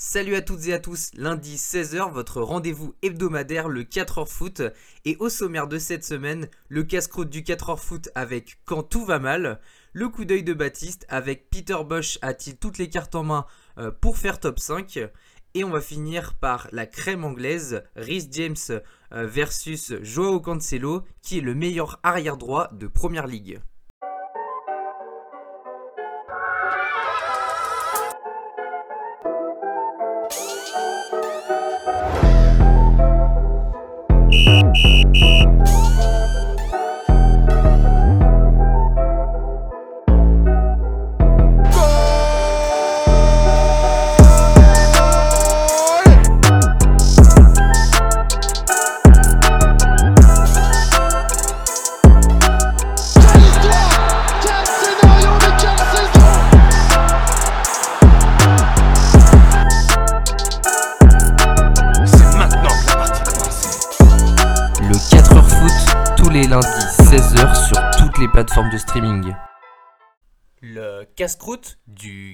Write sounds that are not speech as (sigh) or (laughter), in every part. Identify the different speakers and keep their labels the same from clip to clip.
Speaker 1: Salut à toutes et à tous, lundi 16h, votre rendez-vous hebdomadaire, le 4h foot. Et au sommaire de cette semaine, le casse-croûte du 4h foot avec Quand tout va mal, le coup d'œil de Baptiste avec Peter Bosch a-t-il toutes les cartes en main euh, pour faire top 5 et on va finir par la crème anglaise, Rhys James euh, versus Joao Cancelo, qui est le meilleur arrière droit de Première Ligue.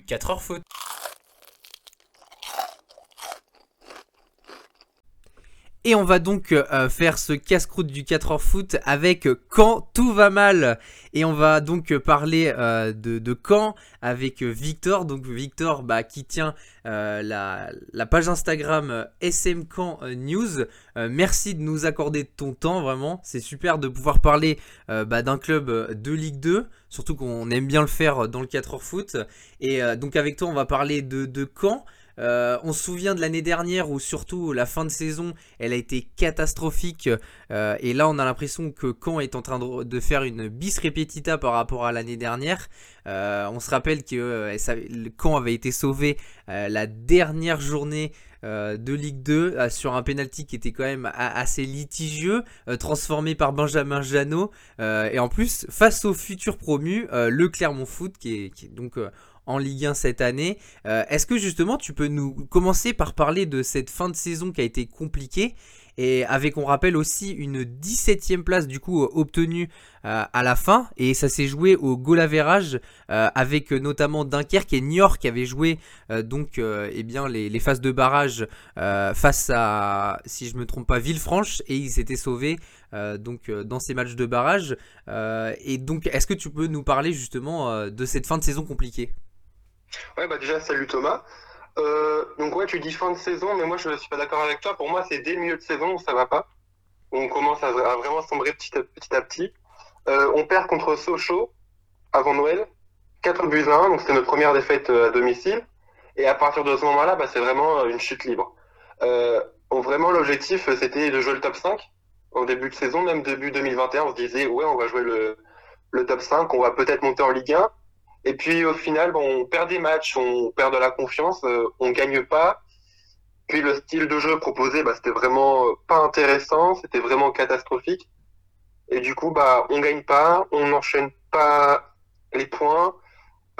Speaker 1: Du 4h foot. Et on va donc euh, faire ce casse-croûte du 4h foot avec Quand tout va mal. Et on va donc parler euh, de, Quand avec Victor. Donc Victor bah, qui tient euh, la, page Instagram SM Camp News. merci de nous accorder ton temps vraiment. C'est super de pouvoir parler bah, d'un club de Ligue 2. Surtout qu'on aime bien le faire dans le 4h foot. Et donc avec toi on va parler de, de Caen. Euh, on se souvient de l'année dernière où surtout la fin de saison, elle a été catastrophique. Euh, et là, on a l'impression que Caen est en train de, faire une bis repetita par rapport à l'année dernière. Euh, on se rappelle que Caen avait été sauvé la dernière journée de Ligue 2 sur un penalty qui était quand même assez litigieux, transformé par Benjamin Janot. et en plus, face au futur promu, le Clermont Foot, qui est, donc en Ligue 1 cette année. Euh, est-ce que justement tu peux nous commencer par parler de cette fin de saison qui a été compliquée et avec on rappelle aussi une 17ème place du coup obtenue euh, à la fin. Et ça s'est joué au goal average euh, avec notamment Dunkerque et Niort qui avaient joué donc eh bien les, phases de barrage face à si je me trompe pas Villefranche. Et ils s'étaient sauvés donc dans ces matchs de barrage. Et donc est-ce que tu peux nous parler justement de cette fin de saison compliquée?
Speaker 2: Ouais, bah déjà, salut Thomas. Euh, donc ouais, tu dis fin de saison, mais moi je suis pas d'accord avec toi. Pour moi, c'est dès le milieu de saison où ça va pas. On commence à, vraiment sombrer petit à petit. Euh, on perd contre Sochaux avant Noël, 4 buts à 1, donc c'était notre première défaite euh, à domicile. Et à partir de ce moment-là, bah, c'est vraiment une chute libre. vraiment, l'objectif, c'était de jouer le top 5 au début de saison, même début 2021. On se disait, ouais, on va jouer le, le top 5, on va peut-être monter en Ligue 1. Et puis au final, bon, on perd des matchs, on perd de la confiance, euh, on gagne pas. Puis le style de jeu proposé, bah, c'était vraiment euh, pas intéressant, c'était vraiment catastrophique. Et du coup, bah, on gagne pas, on n'enchaîne pas les points,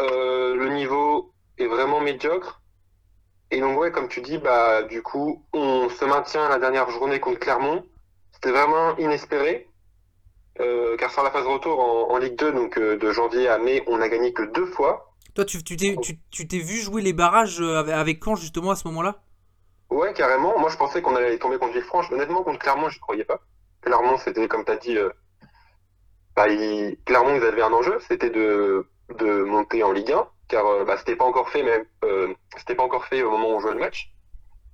Speaker 2: euh, le niveau est vraiment médiocre. Et donc ouais, comme tu dis, bah du coup, on se maintient la dernière journée contre Clermont. C'était vraiment inespéré. Euh, car sur la phase retour en, Ligue 2, donc euh, de janvier à mai, on n'a gagné que deux fois.
Speaker 1: Toi, tu t'es tu, t'es vu jouer les barrages euh, avec Caen justement à ce moment-là?
Speaker 2: Ouais, carrément. Moi, je pensais qu'on allait tomber contre Villefranche. Honnêtement, contre Clermont, je ne croyais pas. Clermont, c'était comme tu as dit, bah, Clermont, ils avaient un enjeu, c'était de, de monter en Ligue 1, car bah, c'était pas encore fait, même c'était pas encore fait au moment où on jouait le match.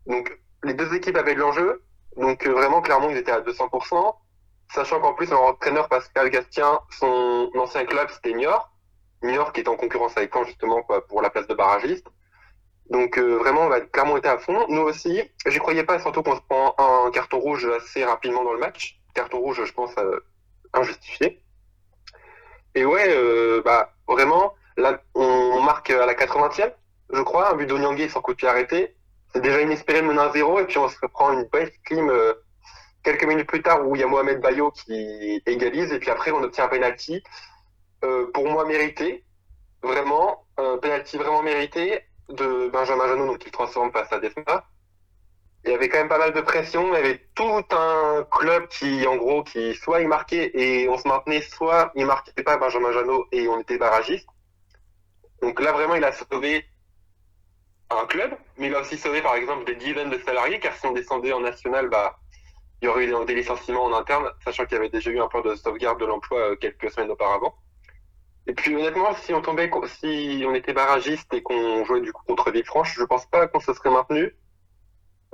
Speaker 2: Donc, les deux équipes avaient de l'enjeu. Donc, vraiment, Clermont, ils étaient à 200%. Sachant qu'en plus, leur entraîneur Pascal Gastien, son ancien club, c'était Niort. Niort qui est en concurrence avec Caen justement pour la place de barragiste. Donc euh, vraiment, on va clairement été à fond. Nous aussi, j'y croyais pas, surtout qu'on se prend un carton rouge assez rapidement dans le match. Carton rouge, je pense, euh, injustifié. Et ouais, euh, bah vraiment, là, on marque à la 80e, je crois, un but d'Onyangé sans coup de pied arrêté. C'est déjà inespéré de mener un 0 et puis on se reprend une belle clim quelques minutes plus tard où il y a Mohamed Bayo qui égalise et puis après on obtient un penalty euh, pour moi mérité vraiment un penalty vraiment mérité de Benjamin Janot donc qui transforme face à Desma. Il y avait quand même pas mal de pression il y avait tout un club qui en gros qui soit il marquait et on se maintenait soit il marquait pas Benjamin Janot et on était barragiste donc là vraiment il a sauvé un club, mais il a aussi sauvé par exemple des dizaines de salariés, car si on descendait en national, bah, il y aurait eu des licenciements en interne, sachant qu'il y avait déjà eu un plan de sauvegarde de l'emploi euh, quelques semaines auparavant. Et puis honnêtement, si on tombait, si on était barragiste et qu'on jouait du coup contre Villefranche, je pense pas qu'on se serait maintenu.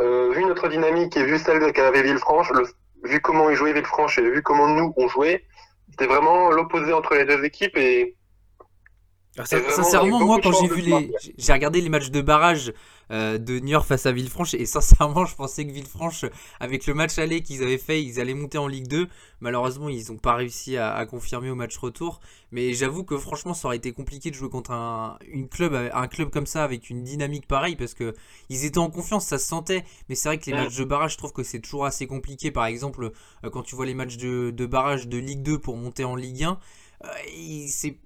Speaker 2: Euh, vu notre dynamique et vu celle qu'avait Villefranche, vu comment ils jouaient Villefranche et vu comment nous on jouait, c'était vraiment l'opposé entre les deux équipes et
Speaker 1: sincèrement, moi, quand j'ai vu les, j'ai regardé les matchs de barrage euh, de Niort face à Villefranche et sincèrement, (laughs) je pensais que Villefranche, avec le match aller qu'ils avaient fait, ils allaient monter en Ligue 2. Malheureusement, ils n'ont pas réussi à, confirmer au match retour. Mais j'avoue que franchement, ça aurait été compliqué de jouer contre un, une club, un club comme ça avec une dynamique pareille parce que ils étaient en confiance, ça se sentait. Mais c'est vrai que les matchs de barrage, je trouve que c'est toujours assez compliqué. Par exemple, euh, quand tu vois les matchs de, de barrage de Ligue 2 pour monter en Ligue 1 euh,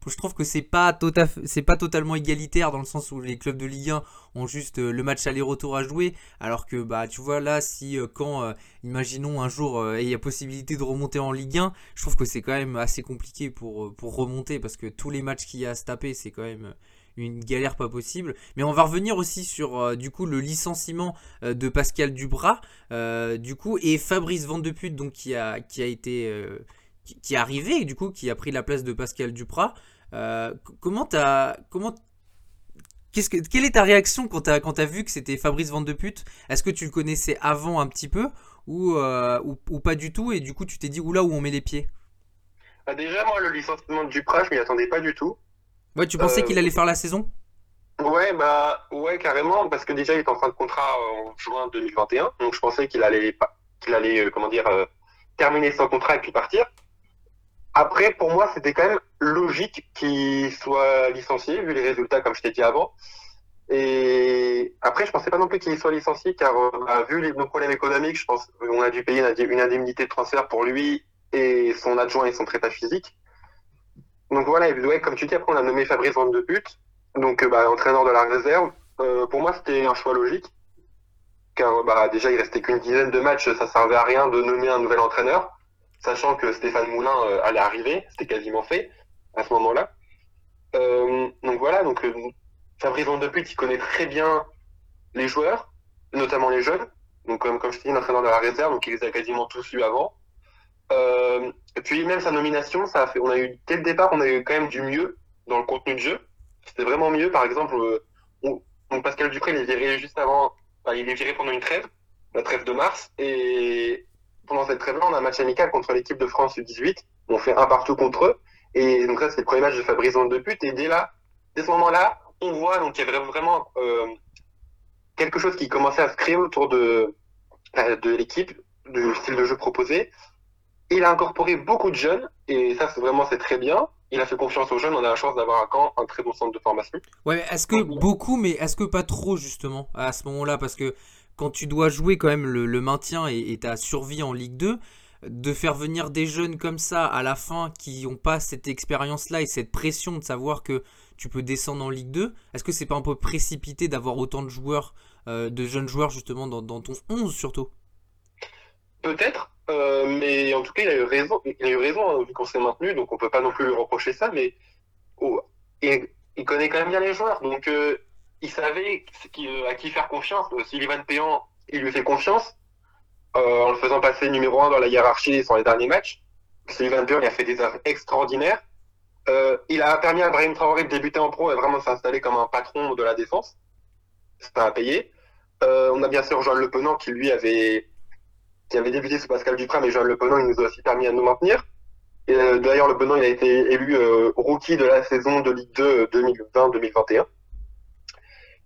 Speaker 1: je trouve que c'est pas, c'est pas totalement égalitaire dans le sens où les clubs de Ligue 1 ont juste euh, le match aller-retour à jouer, alors que bah tu vois là si euh, quand imaginons un jour il y a possibilité de remonter en Ligue 1, je trouve que c'est quand même assez compliqué pour, pour remonter parce que tous les matchs qu'il y a à se taper c'est quand même une galère pas possible. Mais on va revenir aussi sur du coup le licenciement de Pascal Dubras, du coup et Fabrice Vandeput donc qui a qui a été qui, est arrivé, du coup, qui a pris la place de Pascal Duprat. Euh, comment t'as. Comment. Qu'est-ce que, quelle est ta réaction quand t'as, quand as vu que c'était Fabrice Van de Pute Est-ce que tu le connaissais avant un petit peu ou, euh, ou, pas du tout et du coup tu t'es dit oula où on met les pieds?
Speaker 2: Bah, Déjà moi le licenciement de Duprat je m'y attendais pas du tout.
Speaker 1: Ouais tu pensais qu'il euh, allait faire la saison?
Speaker 2: Ouais bah ouais carrément parce que déjà il est en fin de contrat en juin 2021 donc je pensais qu'il allait qu'il allait comment dire terminer son contrat et puis partir. Après, pour moi, c'était quand même logique qu'il soit licencié, vu les résultats, comme je t'ai dit avant. Et après, je pensais pas non plus qu'il soit licencié, car euh, vu les, nos problèmes économiques, je pense qu'on a dû payer une indemnité de transfert pour lui et son adjoint et son prépa physique. Donc voilà, ouais, comme tu dis, après on a nommé Fabrice Van de Put, donc euh, bah, entraîneur de la réserve. Euh, pour moi, c'était un choix logique, car bah, déjà il restait qu'une dizaine de matchs, ça servait à rien de nommer un nouvel entraîneur sachant que Stéphane Moulin euh, allait arriver, c'était quasiment fait à ce moment-là. Euh, donc voilà, donc euh, Fabrice Van Deput, il connaît très bien les joueurs, notamment les jeunes. Donc comme, comme je te dis, entraîneur de la réserve, donc il les a quasiment tous eu avant. et puis même sa nomination, ça a fait, on a eu dès le départ, on a eu quand même du mieux dans le contenu de jeu. C'était vraiment mieux. Par exemple, Pascal Dupré, il est viré juste avant, il est viré pendant une trêve, la trêve de mars, et pendant cette trêve-là, on a un match amical contre l'équipe de France U18. On fait un partout contre eux. Et donc ça, c'est le premier match de Fabrice de pute. Et dès là, dès ce moment-là, on voit donc il y avait vraiment euh, quelque chose qui commençait à se créer autour de, euh, de l'équipe, du style de jeu proposé. Il a incorporé beaucoup de jeunes, et ça, c'est vraiment c'est très bien. Il a fait confiance aux jeunes. On a la chance d'avoir à Caen un très bon centre de formation.
Speaker 1: Ouais, est-ce que beaucoup, mais est-ce que pas trop justement à ce moment-là, parce que quand tu dois jouer quand même le, maintien et, ta survie en Ligue 2, de faire venir des jeunes comme ça à la fin qui n'ont pas cette expérience-là et cette pression de savoir que tu peux descendre en Ligue 2, est-ce que c'est pas un peu précipité d'avoir autant de joueurs, euh, de jeunes joueurs justement dans, ton 11 surtout?
Speaker 2: Peut-être, euh, mais en tout cas il a eu raison, il a eu raison hein, vu qu'on s'est maintenu, donc on peut pas non plus lui reprocher ça, mais oh, il, connaît quand même bien les joueurs, donc euh, il savait à qui faire confiance. Sullivan Péan, il lui fait confiance euh, en le faisant passer numéro 1 dans la hiérarchie sur les derniers matchs. Sullivan Péan, il a fait des œuvres extraordinaires. Euh, il a permis à Brahim Traoré de débuter en pro et vraiment s'installer comme un patron de la défense. À payer. Euh, on a bien sûr Joël Le Penant qui lui avait qui avait débuté sous Pascal Duprat, mais Joël Le Penant, il nous a aussi permis à nous maintenir. D'ailleurs, Le Penant, il a été élu rookie de la saison de Ligue 2 2020-2021.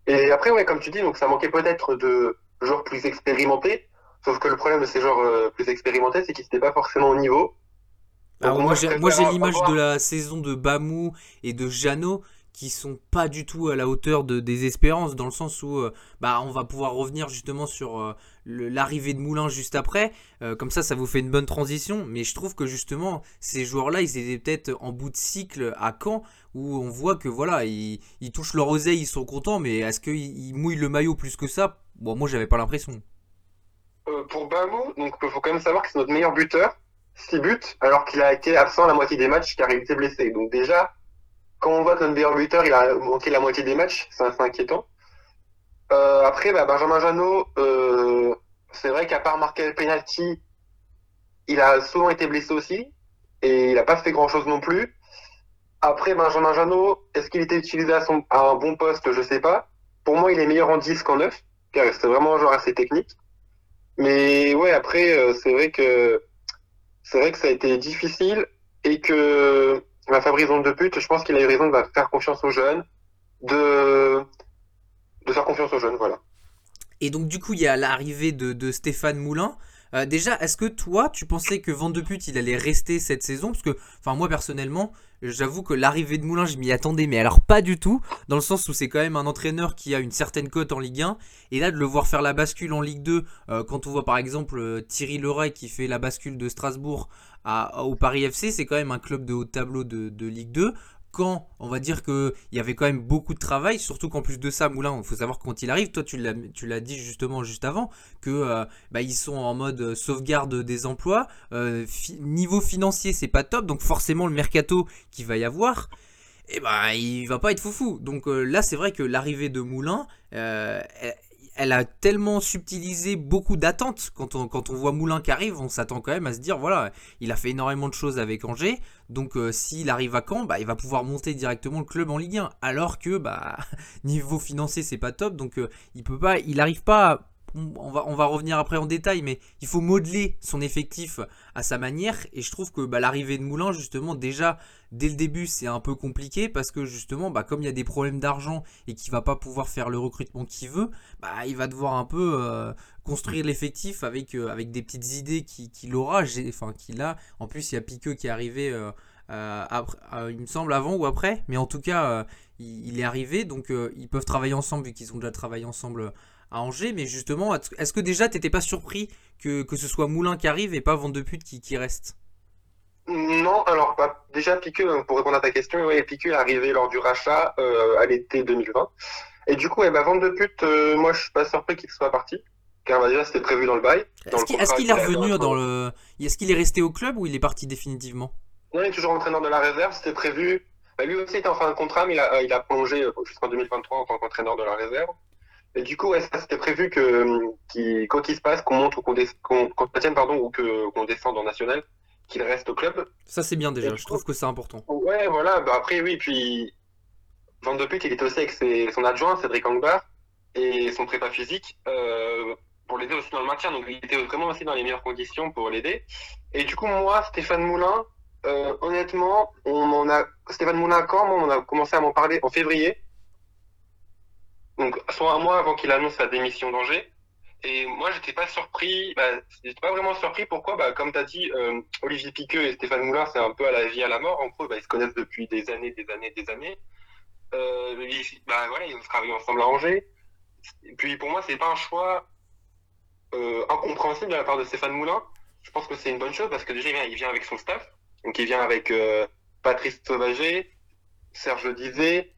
Speaker 2: Et après, ouais, comme tu dis, donc ça manquait peut-être de joueurs plus expérimentés. Sauf que le problème de ces joueurs euh, plus expérimentés, c'est qu'ils n'étaient pas forcément au niveau.
Speaker 1: Alors moi, j'ai l'image de la saison de Bamou et de Jeannot qui sont pas du tout à la hauteur de, des espérances, dans le sens où euh, bah, on va pouvoir revenir justement sur euh, l'arrivée de Moulin juste après. comme ça, ça vous fait une bonne transition. Mais je trouve que justement, ces joueurs-là, ils étaient peut-être en bout de cycle à Caen où on voit que voilà, ils, touchent leur oseille, ils sont contents, mais est-ce qu'ils mouillent le maillot plus que ça? Bon, moi, j'avais pas l'impression.
Speaker 2: Euh, pour Bamou, donc il faut quand même savoir que c'est notre meilleur buteur, 6 buts, alors qu'il a été absent la moitié des matchs car il était blessé. Donc déjà, quand on voit que notre meilleur buteur, il a manqué la moitié des matchs, c'est inquiétant. après, bah, Benjamin Janot, c'est vrai qu'à part marquer le penalty, il a souvent été blessé aussi et il n'a pas fait grand chose non plus. Après, Benjamin Janot, est-ce qu'il était utilisé à, un bon poste? Je sais pas. Pour moi, il est meilleur en 10 qu'en 9, car c'est vraiment un joueur assez technique. Mais ouais, après, euh, c'est vrai que c'est vrai que ça a été difficile et que la Fabrice de pute, je pense qu'il a eu raison de faire confiance aux jeunes, de, faire confiance aux jeunes, voilà.
Speaker 1: Et donc, du coup, il y a l'arrivée de Stéphane Moulin. Euh, déjà, est-ce que toi, tu pensais que Van de il allait rester cette saison? Parce que, enfin, moi personnellement, j'avoue que l'arrivée de Moulin, je m'y attendais, mais alors pas du tout, dans le sens où c'est quand même un entraîneur qui a une certaine cote en Ligue 1, et là de le voir faire la bascule en Ligue 2, euh, quand on voit par exemple euh, Thierry Leray qui fait la bascule de Strasbourg au Paris FC, c'est quand même un club de haut tableau de, de Ligue 2 quand on va dire qu'il y avait quand même beaucoup de travail, surtout qu'en plus de ça, Moulin, il faut savoir quand il arrive, toi tu l'as dit justement juste avant, que euh, bah, sont en mode sauvegarde des emplois. Euh, niveau financier, c'est pas top, donc forcément le mercato qu'il va y avoir, et eh bah, il va pas être foufou. Donc euh, là, c'est vrai que l'arrivée de Moulin, elle a tellement subtilisé beaucoup d'attentes. Quand on, voit Moulin qui arrive, on s'attend quand même à se dire voilà, il a fait énormément de choses avec Angers. Donc euh, s'il arrive à Caen, bah, il va pouvoir monter directement le club en Ligue 1. Alors que bah, (laughs) niveau financier, c'est pas top. Donc euh, il peut pas, il n'arrive pas à on va, revenir après en détail, mais il faut modeler son effectif à sa manière. Et je trouve que bah, l'arrivée de Moulin, justement, déjà, dès le début, c'est un peu compliqué parce que justement, bah, comme il y a des problèmes d'argent et qu'il va pas pouvoir faire le recrutement qu'il veut, bah, il va devoir un peu euh, construire l'effectif avec, euh, avec des petites idées qu'il aura, enfin a. En plus, il y a Piqueux qui est arrivé. Euh, il me semble avant ou après, mais en tout cas, il, est arrivé, donc ils peuvent travailler ensemble vu qu'ils ont déjà travaillé ensemble à Angers, mais justement, est-ce que déjà t'étais pas surpris que, que ce soit Moulin qui arrive et pas Van de Pute qui, qui reste?
Speaker 2: Non, alors bah, déjà Piqueux, pour répondre à ta question, ouais, Piqueux est arrivé lors du rachat euh, à l'été 2020. Et du coup, bah, de Pute, euh, moi je suis pas surpris qu'il soit parti. Car bah, déjà c'était prévu dans le bail.
Speaker 1: Est-ce qu'il est revenu dans le. Est-ce qu'il est resté au club ou il est parti définitivement?
Speaker 2: Non, il est toujours entraîneur de la réserve, c'était prévu. Bah, lui aussi était en fin de contrat, mais il a, il a plongé euh, jusqu'en 2023 en tant qu'entraîneur de la réserve. Et du coup, c'était prévu que, quoi qu'il se passe, qu'on monte ou qu'on qu pardon, ou qu'on descende en national, qu'il reste au club.
Speaker 1: Ça, c'est bien déjà, je trouve que c'est important.
Speaker 2: Ouais, voilà, bah après, oui, puis Van de Put, il était aussi avec son adjoint, Cédric Angbar, et son prépa physique, euh, pour l'aider aussi dans le maintien. Donc, il était vraiment aussi dans les meilleures conditions pour l'aider. Et du coup, moi, Stéphane Moulin, euh, honnêtement, on en a, Stéphane Moulin, quand on a commencé à m'en parler en février, donc soit un mois avant qu'il annonce sa démission d'Angers. Et moi, j'étais pas surpris, bah, j'étais pas vraiment surpris. Pourquoi? Bah, Comme tu as dit, euh, Olivier Piqueux et Stéphane Moulin, c'est un peu à la vie, à la mort. En gros, bah, ils se connaissent depuis des années, des années, des années. Euh, bah, voilà, ils ont travaillé ensemble à Angers. Et puis pour moi, c'est pas un choix euh, incompréhensible de la part de Stéphane Moulin. Je pense que c'est une bonne chose parce que déjà, il vient, il vient avec son staff. Donc, il vient avec euh, Patrice Sauvager, Serge Dizet,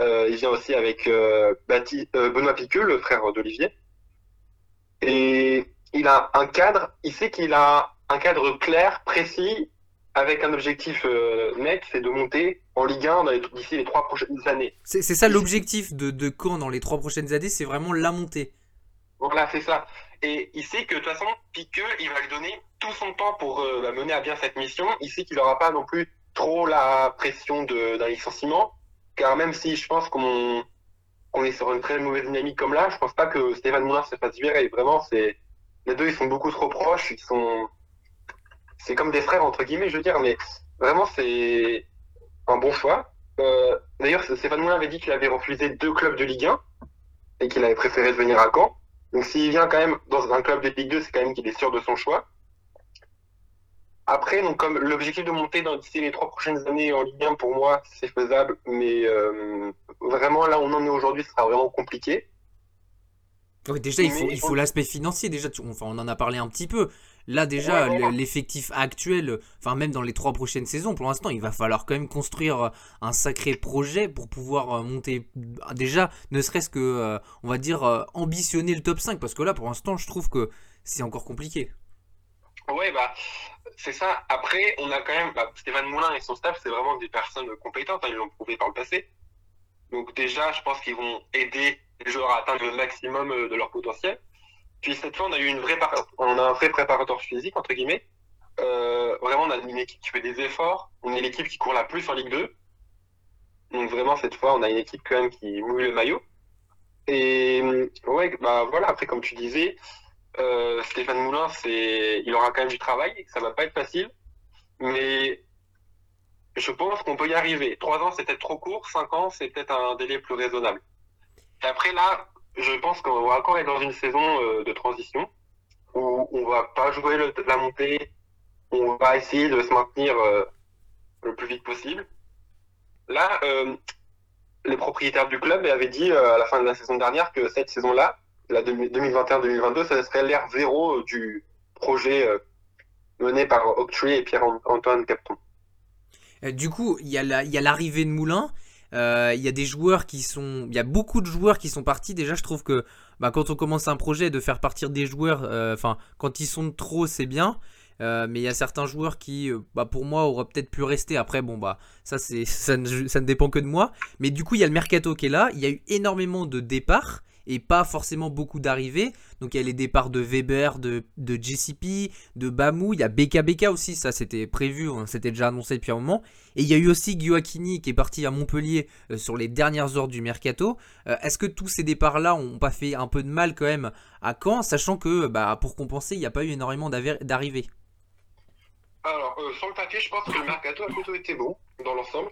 Speaker 2: il vient aussi avec euh, euh, Benoît Piqueux, le frère d'Olivier. Et il a un cadre, il sait qu'il a un cadre clair, précis, avec un objectif net, c'est de monter en Ligue 1 d'ici les trois prochaines années.
Speaker 1: C'est ça l'objectif de, de Caen dans les trois prochaines années, c'est vraiment la montée.
Speaker 2: Voilà, c'est ça. Et il sait que de toute façon, Piqueux, il va lui donner tout son temps pour bah, mener à bien cette mission. Il sait qu'il n'aura pas non plus trop la pression d'un licenciement. Car même si je pense qu'on est sur une très mauvaise dynamique comme là, je pense pas que Stéphane Moulin se fasse virer. Vraiment, les deux, ils sont beaucoup trop proches. Ils sont, c'est comme des frères entre guillemets, je veux dire. Mais vraiment, c'est un bon choix. Euh, d'ailleurs, Stéphane Moulin avait dit qu'il avait refusé deux clubs de Ligue 1 et qu'il avait préféré venir à Caen. Donc s'il vient quand même dans un club de Ligue 2, c'est quand même qu'il est sûr de son choix. Après, donc, comme l'objectif de monter dans les trois prochaines années en Ligue 1, pour moi, c'est faisable, mais euh, vraiment, là, on en est aujourd'hui, ce sera vraiment compliqué.
Speaker 1: déjà, il faut, il faut l'aspect financier. Déjà, enfin, on en a parlé un petit peu. Là, déjà, l'effectif actuel, enfin, même dans les trois prochaines saisons, pour l'instant, il va falloir quand même construire un sacré projet pour pouvoir euh, monter. Déjà, ne serait-ce que, euh, on va dire, ambitionner le top 5. Parce que là, pour l'instant, je trouve que c'est encore compliqué.
Speaker 2: Ouais, bah, c'est ça. Après, on a quand même bah, Stéphane Moulin et son staff, c'est vraiment des personnes compétentes. Hein, ils l'ont prouvé par le passé. Donc déjà, je pense qu'ils vont aider les joueurs atteignent le maximum de leur potentiel. Puis cette fois, on a eu une vraie on a un vrai préparateur physique entre guillemets. vraiment, on a une équipe qui fait des efforts. On est l'équipe qui court la plus en Ligue 2. Donc vraiment, cette fois, on a une équipe quand même qui mouille le maillot. Et ouais, bah voilà. Après, comme tu disais, euh, Stéphane Moulin, il aura quand même du travail. Ça va pas être facile, mais je pense qu'on peut y arriver. Trois ans, c'est peut-être trop court. Cinq ans, c'est peut-être un délai plus raisonnable. Après là, je pense qu'on va encore être dans une saison euh, de transition où on va pas jouer la montée. On va essayer de se maintenir euh, le plus vite possible. Là, les propriétaires du club avaient dit à la fin de la saison dernière que cette saison-là, la 2021-2022, ça serait l'ère zéro euh, du projet euh, mené par Octree et Pierre-Antoine Capton.
Speaker 1: Euh, du coup, il y a l'arrivée de Moulin. Il y a des joueurs qui sont, il y a beaucoup de joueurs qui sont partis. Déjà, je trouve que bah, quand on commence un projet, de faire partir des joueurs, enfin, quand ils sont trop, c'est bien. mais il y a certains joueurs qui, bah, pour moi, auraient peut-être pu rester. Après, bon, bah, (laughs) ça, ne, dépend que de moi. Mais du coup, il y a le mercato qui est là. Il y a eu énormément de départs et pas forcément beaucoup d'arrivées. Donc il y a les départs de Weber, de, de JCP, de Bamou, il y a BKBK aussi, ça c'était prévu, hein, c'était déjà annoncé depuis un moment. Et il y a eu aussi Gyoakini qui est parti à Montpellier euh, sur les dernières heures du mercato. Euh, est-ce que tous ces départs-là ont pas fait un peu de mal quand même à Caen, sachant que bah, pour compenser, il n'y a pas eu énormément d'arrivées?
Speaker 2: Alors, euh, sur le papier, je pense que le mercato a plutôt été bon dans l'ensemble.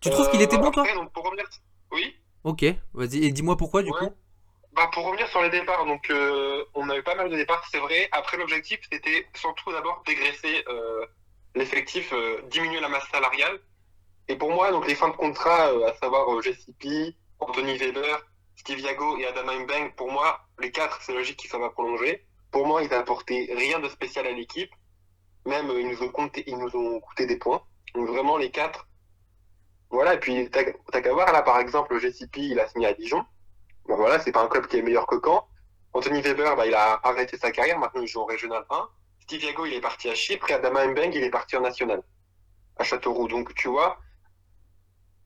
Speaker 1: Tu trouves qu'il était bon, toi?
Speaker 2: pour revenir... Oui?
Speaker 1: Ok, vas-y, et dis-moi pourquoi du coup?
Speaker 2: Bah, Pour revenir sur les départs, donc euh, on a eu pas mal de départs, c'est vrai. Après, l'objectif, c'était surtout d'abord dégraisser euh, l'effectif, euh, diminuer la masse salariale. Et pour moi, donc les fins de contrat, à savoir JCP, Anthony Weber, Steve Yago et Adam Mbeng, pour moi, les quatre, c'est logique qu'ils soient prolonger. Pour moi, ils n'apportaient rien de spécial à l'équipe. Même, ils nous, ont compté, ils nous ont coûté des points. Donc vraiment, les quatre, voilà, et puis t'as qu'à voir là, par exemple, le GCP, il a signé à Dijon. Bon voilà, c'est pas un club qui est meilleur que Caen. Anthony Weber, bah, il a arrêté sa carrière, maintenant il joue en Régional 1. Steve Yago, il est parti à Chypre, et Adama Mbeng, il est parti en National, à Châteauroux. Donc tu vois,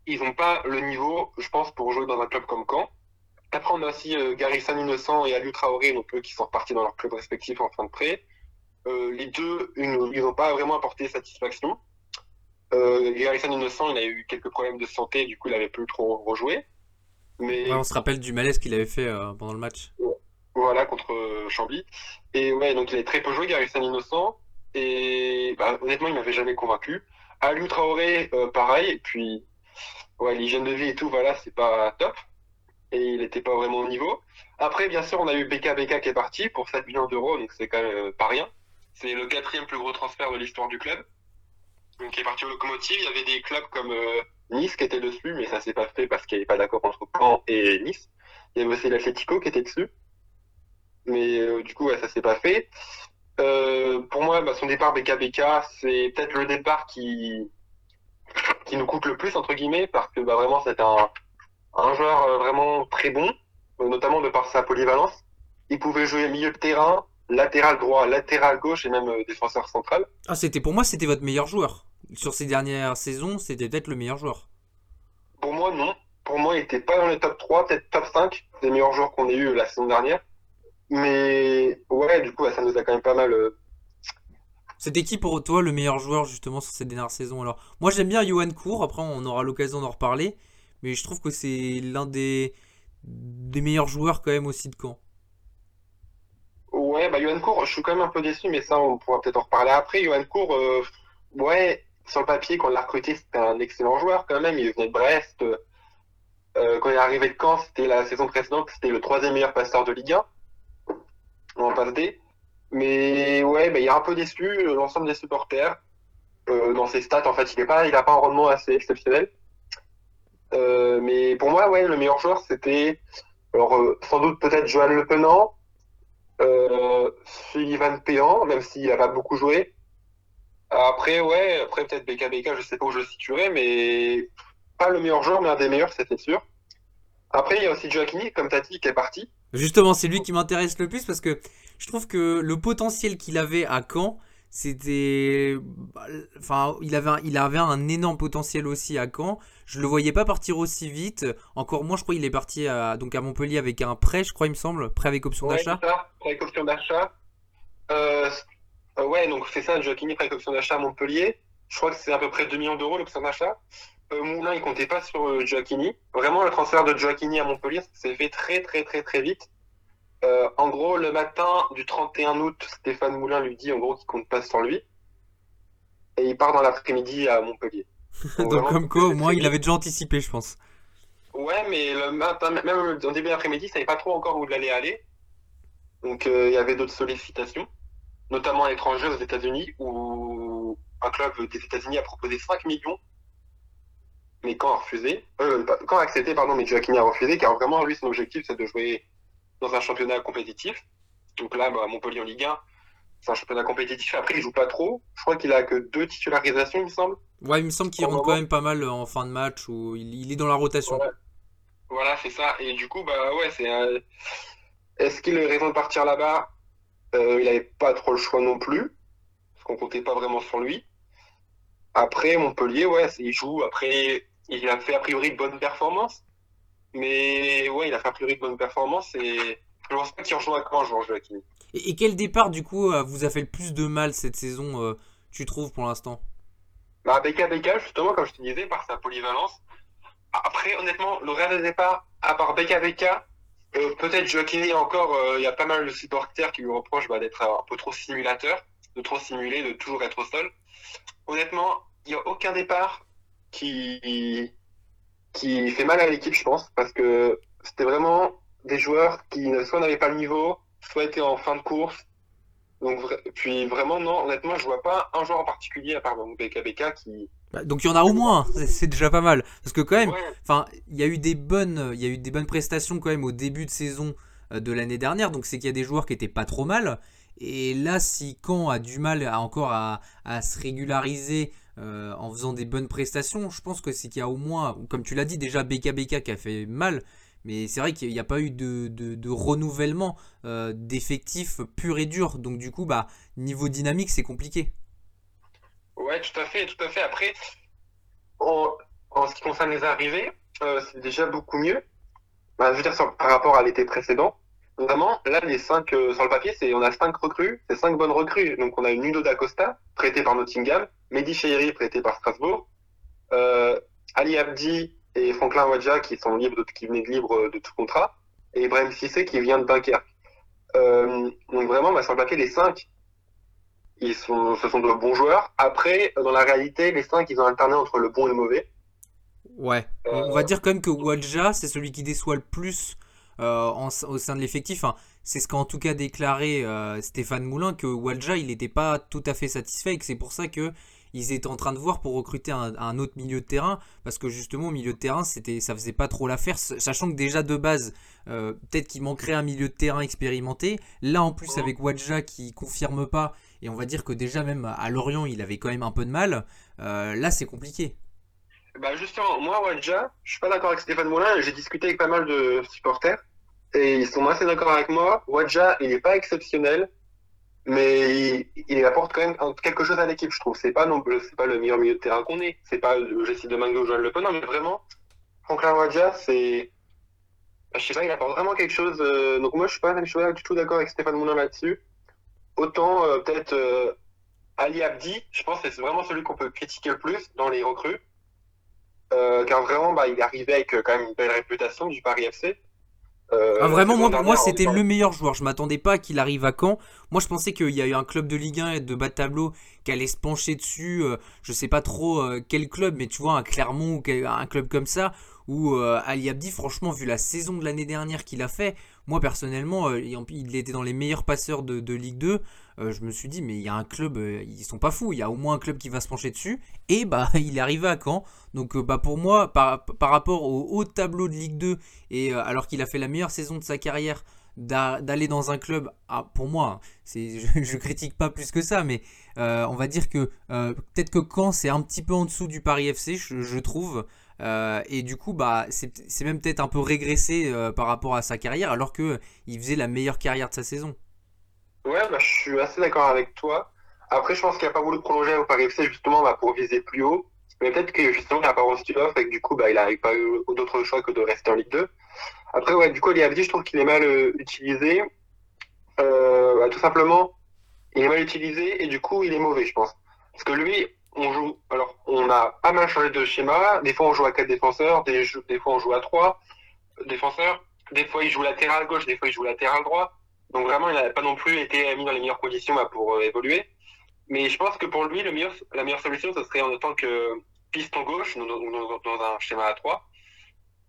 Speaker 2: ils n'ont pas le niveau, je pense, pour jouer dans un club comme Caen. Après, on a aussi euh, Garrison Innocent et Aliou Traoré, donc eux qui sont repartis dans leur club respectif en fin de prêt. Euh, les deux, ils n'ont pas vraiment apporté satisfaction. Euh, Garrison Innocent, il a eu quelques problèmes de santé, du coup, il avait plus trop rejoué.
Speaker 1: Mais... on se rappelle du malaise qu'il avait fait euh, pendant le match.
Speaker 2: Voilà, contre euh, Chambly. Et ouais, donc il avait très peu joué, Garrison Innocent. Et bah, honnêtement, il m'avait jamais convaincu. Aliou Traoré, euh, pareil. Et puis, ouais, l'hygiène de vie et tout, voilà, c'est pas top. Et il n'était pas vraiment au niveau. Après, bien sûr, on a eu BKBK qui est parti pour 7 millions d'euros, donc c'est quand même pas rien. C'est le quatrième plus gros transfert de l'histoire du club donc qui est parti au locomotive. Il y avait des clubs comme euh, Nice qui étaient dessus, mais ça s'est pas fait parce qu'il n'y avait pas d'accord entre Caen et Nice. Il y avait aussi l'Atletico qui était dessus. Mais euh, du coup, ouais, ça s'est pas fait. Euh, pour moi, bah, son départ BKBK, c'est peut-être le départ qui, qui nous coûte le plus, entre guillemets, parce que bah, vraiment, c'est un, un joueur vraiment très bon, notamment de par sa polyvalence. Il pouvait jouer milieu de terrain, latéral droit, latéral gauche et même défenseur central.
Speaker 1: Ah, c'était pour moi, c'était votre meilleur joueur sur ces dernières saisons, c'était peut-être le meilleur joueur.
Speaker 2: Pour moi, non. Pour moi, il n'était pas dans les top 3, peut-être top 5 des meilleurs joueurs qu'on ait eu la saison dernière. Mais ouais, du coup, ça nous a quand même pas mal. Euh,
Speaker 1: C'était qui pour toi le meilleur joueur justement sur cette dernière saison alors? Moi j'aime bien Johan Cour, après on aura l'occasion d'en reparler, mais je trouve que c'est l'un des, des meilleurs joueurs quand même aussi de Caen.
Speaker 2: Ouais, bah Johan Cour, je suis quand même un peu déçu, mais ça on pourra peut-être en reparler après. Johan Cour, euh, ouais, sur le papier, quand on l'a recruté, c'était un excellent joueur quand même. Il venait de Brest. Euh, quand il est arrivé de Caen, c'était la saison précédente, c'était le troisième meilleur passeur de Ligue 1 en passe D. Mais ouais, il est un peu déçu, euh, l'ensemble des supporters. Euh, dans ses stats, en fait, il n'a pas, il pas un rendement assez exceptionnel. mais pour moi, ouais, le meilleur joueur, c'était alors sans doute peut-être Johan Le Penant, Sullivan Péan, même s'il n'a pas beaucoup joué. Après, ouais, après peut-être BKBK, je sais pas où je le situerai, mais pas le meilleur joueur, mais un des meilleurs, c'était sûr. Après, il y a aussi Joaquini, comme t'as dit, qui est parti.
Speaker 1: Justement, c'est lui qui m'intéresse le plus parce que je trouve que le potentiel qu'il avait à Caen, c'était. Enfin, il avait, un, il avait un énorme potentiel aussi à Caen. Je le voyais pas partir aussi vite. Encore moins, je crois, il est parti à, donc à Montpellier avec un prêt, je crois, il me semble. Prêt avec option d'achat.
Speaker 2: Prêt avec option d'achat. Euh, euh, ouais, donc c'est ça, Joaquini, prêt avec option d'achat à Montpellier. Je crois que c'est à peu près 2 millions d'euros l'option d'achat. Euh, Moulin, il comptait pas sur euh, Joaquini. Vraiment, le transfert de Joaquini à Montpellier s'est fait très, très, très, très vite. Euh, en gros, le matin du 31 août, Stéphane Moulin lui dit en gros qu'il compte pas sur lui. Et il part dans l'après-midi à Montpellier. (laughs)
Speaker 1: Donc, comme quoi, au moins, il avait déjà anticipé, je pense.
Speaker 2: Ouais, mais le matin, même en début d'après-midi, il savait pas trop encore où il allait aller. Donc, il y avait d'autres sollicitations, notamment à l'étranger aux États-Unis, où un club des États-Unis a proposé 5 millions. Mais quand a refusé, euh, quand a accepté, pardon, mais Joaquin a refusé, car vraiment, lui, son objectif, c'est de jouer dans un championnat compétitif. Donc là, bah, Montpellier en Ligue 1, c'est un championnat compétitif. Après, il joue pas trop. Je crois qu'il a que deux titularisations, il me semble.
Speaker 1: Ouais, il me semble qu'il rentre quand même pas mal en fin de match ou il, est dans la rotation.
Speaker 2: Voilà, voilà c'est ça. Et du coup, bah ouais, c'est. Euh... Est-ce qu'il a raison de partir là-bas? Euh, Il avait pas trop le choix non plus, parce qu'on comptait pas vraiment sur lui. Après, Montpellier, ouais, il joue. Après, il a fait a priori de bonnes performances. Mais ouais, il a fait a priori de bonnes performances et je pense pas qu'il rejoue à quand, Jean Joachim.
Speaker 1: Et, et, quel départ, du coup, euh, vous a fait le plus de mal cette saison, euh, tu trouves, pour l'instant?
Speaker 2: Bah, Beka Beka, justement, comme je te disais, par sa polyvalence. Après, honnêtement, le reste des départs, à part Beka Beka, peut-être Joaquini encore, euh, il y a pas mal de supporters qui lui reprochent bah, d'être un peu trop simulateur, de trop simuler, de toujours être au sol. Honnêtement, il n'y a aucun départ qui, qui fait mal à l'équipe, je pense, parce que c'était vraiment des joueurs qui soit n'avaient pas le niveau, soit étaient en fin de course. Donc, puis vraiment, non, honnêtement, je vois pas un joueur en particulier, à part donc BKBK, qui.
Speaker 1: Bah, donc il y en a au moins, c'est déjà pas mal. Parce que quand même, enfin, ouais. il y a eu des bonnes, il y a eu des bonnes prestations quand même au début de saison euh, de l'année dernière. Donc c'est qu'il y a des joueurs qui étaient pas trop mal. Et là, si Caen a du mal à, encore à, à se régulariser euh, en faisant des bonnes prestations, je pense que c'est qu'il y a au moins, comme tu l'as dit, déjà BKBK qui a fait mal. Mais c'est vrai qu'il n'y a pas eu de, de, renouvellement euh, d'effectifs pur et dur. Donc du coup, bah, niveau dynamique, c'est compliqué.
Speaker 2: Ouais, tout à fait, tout à fait. Après, en, en ce qui concerne les arrivées, euh, c'est déjà beaucoup mieux. Bah, je veux dire, par rapport à l'été précédent. Notamment, là, les cinq, euh, sur le papier, c'est, on a cinq recrues, c'est cinq bonnes recrues. Donc, on a Nuno d'Acosta, prêté par Nottingham, Mehdi Chehiri, prêté par Strasbourg, euh, Ali Abdi et Franklin Wadja, qui sont libres, de, qui venaient de libre de tout contrat, et Ibrahim Sissé, qui vient de Dunkerque. Euh, donc, vraiment, bah, sur le papier, les cinq, ils sont, ce sont de bons joueurs. Après, dans la réalité, les cinq, ils ont alterné entre le bon et le mauvais.
Speaker 1: Ouais. Euh... On va dire quand même que Wadja, c'est celui qui déçoit le plus euh, en, au sein de l'effectif. Enfin, c'est ce qu'a en tout cas déclaré Stéphane Moulin, que Wadja, il n'était pas tout à fait satisfait et que c'est pour ça que ils étaient en train de voir pour recruter un, autre milieu de terrain parce que justement au milieu de terrain c'était ça faisait pas trop l'affaire sachant que déjà de base euh, peut-être qu'il manquerait un milieu de terrain expérimenté. Là en plus avec Wadja qui confirme pas et on va dire que déjà même à Lorient il avait quand même un peu de mal euh, là c'est compliqué.
Speaker 2: Bah justement moi Wadja je suis pas d'accord avec Stéphane Moulin j'ai discuté avec pas mal de supporters et ils sont assez d'accord avec moi. Wadja il est pas exceptionnel mais il, apporte quand même quelque chose à l'équipe, je trouve. C'est pas pas le meilleur milieu de terrain qu'on ait. C'est pas de Mango ou Joël Le non, mais vraiment, Franklin Wadja, c'est, je sais pas, il apporte vraiment quelque chose. Euh... donc moi, je suis pas, suis pas du tout d'accord avec Stéphane Moulin là-dessus. Autant euh, peut-être euh, Ali Abdi, je pense que c'est vraiment celui qu'on peut critiquer le plus dans les recrues, car vraiment, bah, il est arrivé avec quand même une belle réputation du Paris FC.
Speaker 1: Euh, ah vraiment moi pour moi c'était le meilleur joueur. Je m'attendais pas qu'il arrive à Caen. Moi je pensais qu'il y a eu un club de Ligue 1 et de bas de tableau qui allait se pencher dessus. Euh, je sais pas trop euh, quel club, mais tu vois un Clermont ou un club comme ça où Ali Abdi franchement vu la saison de l'année dernière qu'il a fait, moi personnellement il était dans les meilleurs passeurs de, Ligue 2. je me suis dit mais il y a un club, ils sont pas fous. Il y a au moins un club qui va se pencher dessus. Et bah (laughs) il est arrivé à Caen. Donc bah pour moi par, rapport au haut tableau de Ligue 2 et alors qu'il a fait la meilleure saison de sa carrière d'aller dans un club, ah, pour moi, c'est, (laughs) je, je, critique pas plus que ça, mais euh, on va dire que euh, peut-être que Caen c'est un petit peu en dessous du Paris FC, je trouve, euh, et du coup bah c'est même peut-être un peu régressé par rapport à sa carrière, alors que il faisait la meilleure carrière de sa saison.
Speaker 2: Ouais, bah, je suis assez d'accord avec toi. Après, je pense qu'il n'a pas voulu prolonger au Paris FC justement bah, pour viser plus haut. Mais peut-être que justement, il n'a pas reçu l'offre et que du coup, bah, il n'a pas eu d'autre choix que de rester en Ligue 2. Après, ouais, du coup, Ali Abdi, je trouve qu'il est mal euh, utilisé. Euh, bah, tout simplement, il est mal utilisé et du coup, il est mauvais, je pense. Parce que lui, on joue. Alors, on a pas mal changé de schéma. Des fois, on joue à 4 défenseurs, des, fois, on joue à 3 défenseurs. Des fois, il joue latéral gauche, des fois, il joue latéral droit. Donc, vraiment, il n'a pas non plus été mis dans les meilleures conditions pour euh, évoluer. Mais je pense que pour lui, la meilleure solution, ce serait en tant que piston gauche dans, un schéma à 3.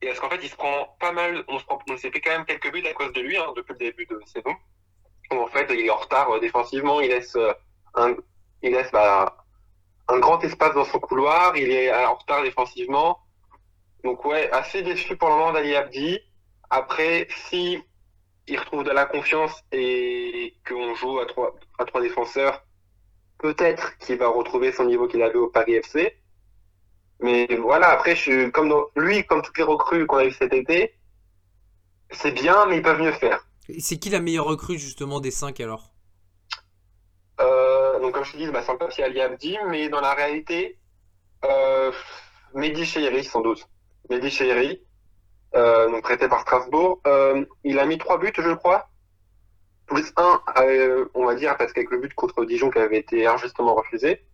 Speaker 2: Et parce qu'en fait, il se prend pas mal, on, s'est fait quand même quelques buts à cause de lui hein, depuis le début de saison. en fait, il est en retard euh, défensivement, il laisse euh, un, il laisse bah, un grand espace dans son couloir, il est en retard défensivement. Donc ouais, assez déçu pour le moment d'Ali Abdi. Après, si il retrouve de la confiance et qu'on joue à trois, à trois défenseurs, peut-être qu'il va retrouver son niveau qu'il avait au Paris FC. Mais voilà, après, je suis comme lui, comme toutes les recrues qu'on a eu cet été, c'est bien, mais ils peuvent mieux faire.
Speaker 1: C'est qui la meilleure recrue justement des cinq alors?
Speaker 2: Donc comme je te dis, bah, sans le papier Ali Abdi, mais dans la réalité, euh, Mehdi Cheyri sans doute. Mehdi Cheyri, euh, donc prêté par Strasbourg, euh, il a mis trois buts, je crois. Plus un, euh, on va dire, parce qu'avec le but contre Dijon qui avait été injustement refusé.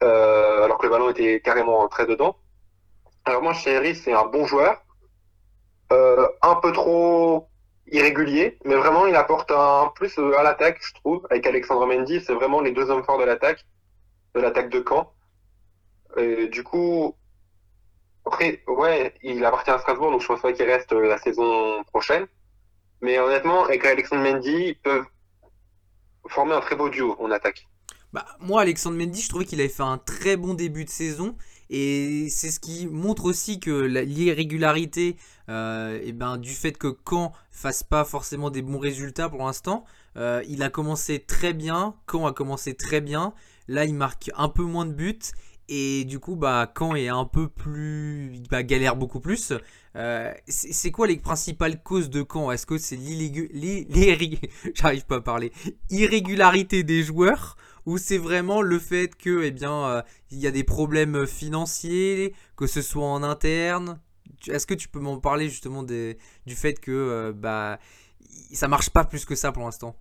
Speaker 2: Alors que le ballon était carrément entré dedans. Alors moi, Chéri, c'est un bon joueur, un peu trop irrégulier, mais vraiment il apporte un plus à l'attaque, je trouve, avec Alexandre Mendy, c'est vraiment les deux hommes forts de l'attaque, de l'attaque de Caen. Du coup, après, ouais, il appartient à Strasbourg, donc je pense pas qu'il reste la saison prochaine. Mais honnêtement, avec Alexandre Mendy, ils peuvent former un très beau duo en attaque.
Speaker 1: Bah, moi, Alexandre Mendy, je trouvais qu'il avait fait un très bon début de saison. Et c'est ce qui montre aussi que l'irrégularité, euh, et ben, du fait que Caen fasse pas forcément des bons résultats pour l'instant, euh, il a commencé très bien. Caen a commencé très bien. Là, il marque un peu moins de buts. Et du coup, bah, Caen est un peu plus. Bah, galère beaucoup plus. Euh, c'est quoi les principales causes de Caen Est-ce que c'est l'irrégularité (laughs) J'arrive des joueurs ou c'est vraiment le fait que eh bien euh, y a des problèmes financiers, que ce soit en interne? Est-ce que tu peux m'en parler justement du fait que euh, bah ça marche pas plus que ça pour l'instant?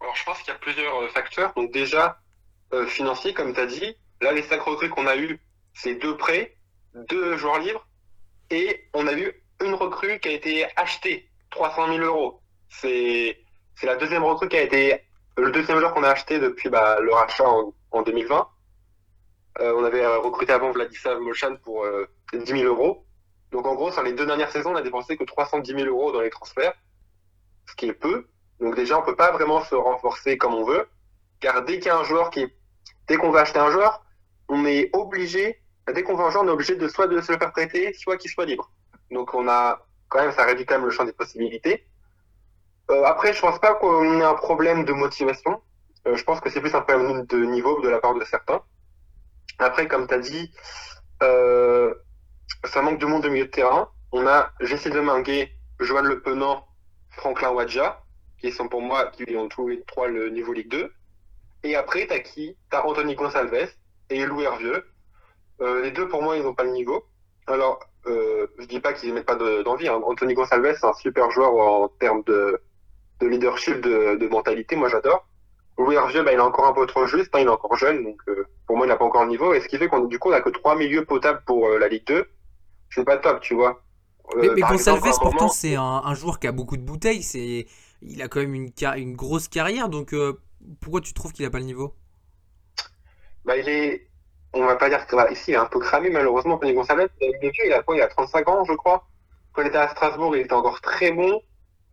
Speaker 2: Alors je pense qu'il y a plusieurs euh, facteurs. Donc déjà financier comme tu as dit, là les cinq recrues qu'on a eu, c'est deux prêts, deux joueurs libres et on a eu une recrue qui a été achetée 300 000 euros. C'est la deuxième recrue qui a été le deuxième joueur qu'on a acheté depuis bah, le rachat en, 2020. Euh, on avait recruté avant Vladislav Molchan pour 10 euh, 000 euros. Donc en gros, sur les deux dernières saisons, on a dépensé que 310 000 euros dans les transferts, ce qui est peu. Donc déjà, on peut pas vraiment se renforcer comme on veut, car dès qu'il y a un joueur qui, dès qu'on va acheter un joueur, on est obligé, dès qu'on veut un joueur, on est obligé de soit de se le faire prêter, soit qu'il soit libre. Donc on a quand même, ça réduit quand même le champ des possibilités. Euh, après, je pense pas qu'on ait un problème de motivation. Euh, je pense que c'est plus un problème de niveau de la part de certains. Après, comme tu as dit, euh, ça manque de monde de milieu de terrain. On a Jesse Deminguet, Joanne Le Penant, Franklin Wadja, qui sont pour moi, qui ont tous les trois le niveau Ligue 2. Et après, t'as qui? T'as Anthony Gonsalves et Lou Hervieux. les deux, pour moi, ils n'ont pas le niveau. Alors, euh, je dis pas qu'ils mettent pas d'envie. hein. Anthony Gonsalves, c'est un super joueur en termes de, de leadership, de, mentalité, moi j'adore. Louis Hervieux, bah, il est encore un peu trop juste, hein, il est encore jeune, donc euh, pour moi il n'a pas encore le niveau. Et ce qui fait qu'on du coup on a que trois milieux potables pour euh, la Ligue 2. C'est pas top, tu vois.
Speaker 1: Euh, mais, mais pourtant, c'est un, joueur qui a beaucoup de bouteilles. C'est, il a quand même une, une grosse carrière. Donc, pourquoi tu trouves qu'il a pas le niveau?
Speaker 2: Bah, il est. On va pas dire que bah, ici, il est un peu cramé, malheureusement. Gonçalves, il il a quoi Il a 35 ans, je crois. Quand il était à Strasbourg, il était encore très bon.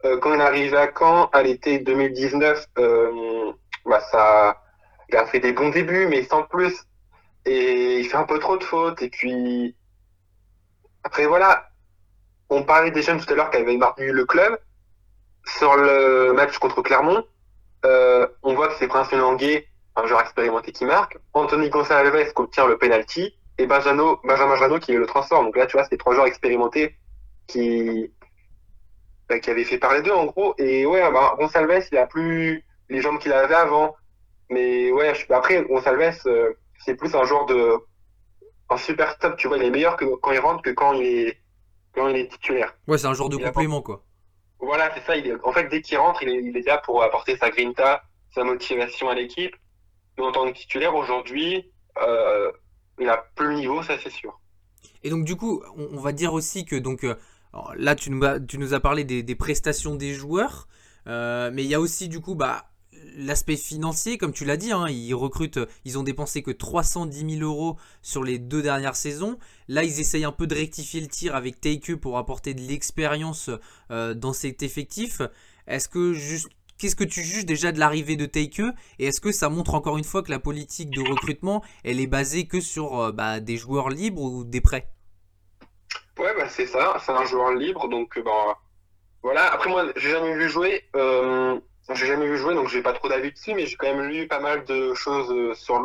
Speaker 2: Euh, quand il arrive à Caen, à l'été 2019, euh, bah ça, il a fait des bons débuts, mais sans plus. Et il fait un peu trop de fautes. Et puis, après, voilà. On parlait des jeunes tout à l'heure qui avaient marqué le club. Sur le match contre Clermont, euh, on voit que c'est Prince Languet, un joueur expérimenté qui marque. Anthony Gonçalves qui obtient le penalty. Et Benjamin, Benjamin Jano qui le transfert. Donc là, tu vois, c'est trois joueurs expérimentés qui, bah, qui avait fait parler d'eux en gros. Et ouais, bah, Gonsalves, il a plus les jambes qu'il avait avant. Mais ouais, je- après, Gonçalves, euh, c'est plus un joueur de un super top, tu vois, il est meilleur que quand il rentre que quand il est quand il est titulaire.
Speaker 1: Ouais, c'est un genre de
Speaker 2: Il
Speaker 1: complément, quoi.
Speaker 2: Voilà, c'est ça. Il est, en fait, dès qu'il rentre, il est, il est là pour apporter sa grinta, sa motivation à l'équipe. Mais en tant que titulaire, aujourd'hui, euh, il a plus le niveau, ça c'est sûr.
Speaker 1: Et donc, du coup, on, on va dire aussi que donc euh, là, tu nous as, tu nous as parlé des, prestations des joueurs, euh, mais il y a aussi, du coup, bah, l'aspect financier, comme tu l'as dit, hein, ils recrutent, ils ont dépensé que 310 000 euros sur les deux dernières saisons. Là, ils essayent un peu de rectifier le tir avec Take pour apporter de l'expérience euh, dans cet effectif. Est-ce que juste Qu'est-ce que tu juges déjà de l'arrivée de Take et est-ce que ça montre encore une fois que la politique de recrutement elle est basée que sur euh, bah, des joueurs libres ou des prêts?
Speaker 2: Ouais, bah c'est ça. C'est un joueur libre, donc euh, bah, voilà. Après moi, j'ai jamais vu jouer. Euh, j'ai jamais vu jouer, donc j'ai pas trop d'avis dessus, mais j'ai quand même lu pas mal de choses sur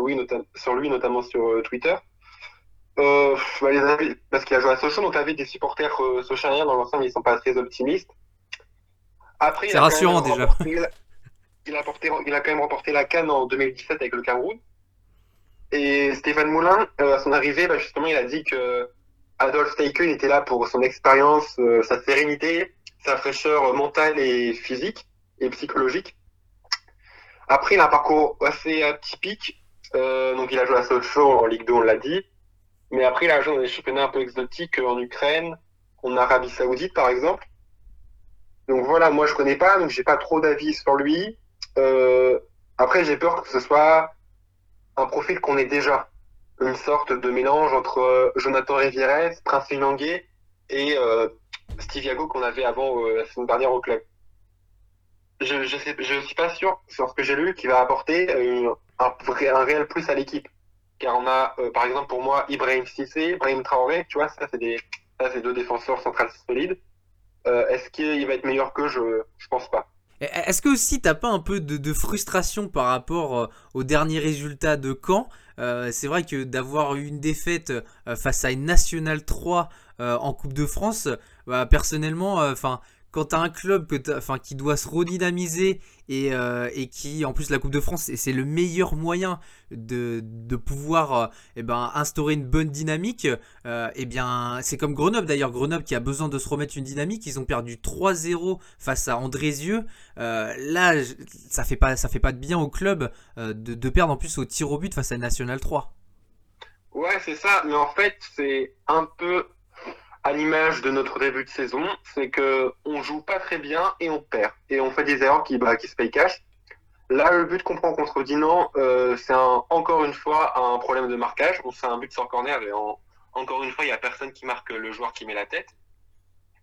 Speaker 2: sur lui notamment sur Twitter. Euh, bah, les avis, parce qu'il a joué à Sochaux, donc l'avis des supporters euh, dans l'ensemble, ils sont pas très optimistes. Après,
Speaker 1: C'est rassurant, déjà.
Speaker 2: remporté- il a, porté- il a quand même remporté la Cannes en 2017 avec le Cameroun. Et Stéphane Moulin, euh, à son arrivée, bah, justement, il a dit que Adolphe Steichen était là pour son expérience, euh, sa sérénité, sa fraîcheur mentale et physique et psychologique. Après, il a un parcours assez atypique. Euh, donc, il a joué à Sochaux en Ligue 2, on l'a dit. Mais après, il a joué dans des championnats un peu exotiques en Ukraine, en Arabie Saoudite, par exemple. Donc voilà, moi je connais pas, donc j'ai pas trop d'avis sur lui. Euh, après, j'ai peur que ce soit un profil qu'on ait déjà. Une sorte de mélange entre euh, Jonathan Rivieres, Prince Linanguet et euh, Steve Yago qu'on avait avant la saison dernière au club. Je, je suis pas sûr sur ce que j'ai lu qui va apporter un, vrai, réel plus à l'équipe. Car on a, par exemple, pour moi, Ibrahim Cissé, Ibrahim Traoré, tu vois, ça c'est deux défenseurs centrales solides. Euh, Est-ce qu'il va être meilleur que je, je pense pas.
Speaker 1: Est-ce que aussi t'as pas un peu de, de frustration par rapport euh, aux derniers résultats de Caen? Euh, C'est vrai que d'avoir eu une défaite face à une Nationale 3 euh, en Coupe de France, bah, personnellement, enfin quand t'as un club qui doit se redynamiser et, euh, et qui, en plus, la Coupe de France, c'est le meilleur moyen de, pouvoir euh, eh ben, instaurer une bonne dynamique, euh, eh bien, c'est comme Grenoble d'ailleurs. Grenoble qui a besoin de se remettre une dynamique. Ils ont perdu 3-0 face à Andrézieux. Là, ça fait pas, ça fait pas de bien au club de, de perdre en plus au tir au but face à National 3.
Speaker 2: Ouais, c'est ça, mais en fait, c'est un peu à l'image de notre début de saison, c'est que on joue pas très bien et on perd. Et on fait des erreurs qui, bah, qui se payent cash. Là, le but qu'on prend contre Dinan, euh, c'est un- encore une fois un problème de marquage. On fait un but sans corner et en- encore une fois, il y a personne qui marque le joueur qui met la tête.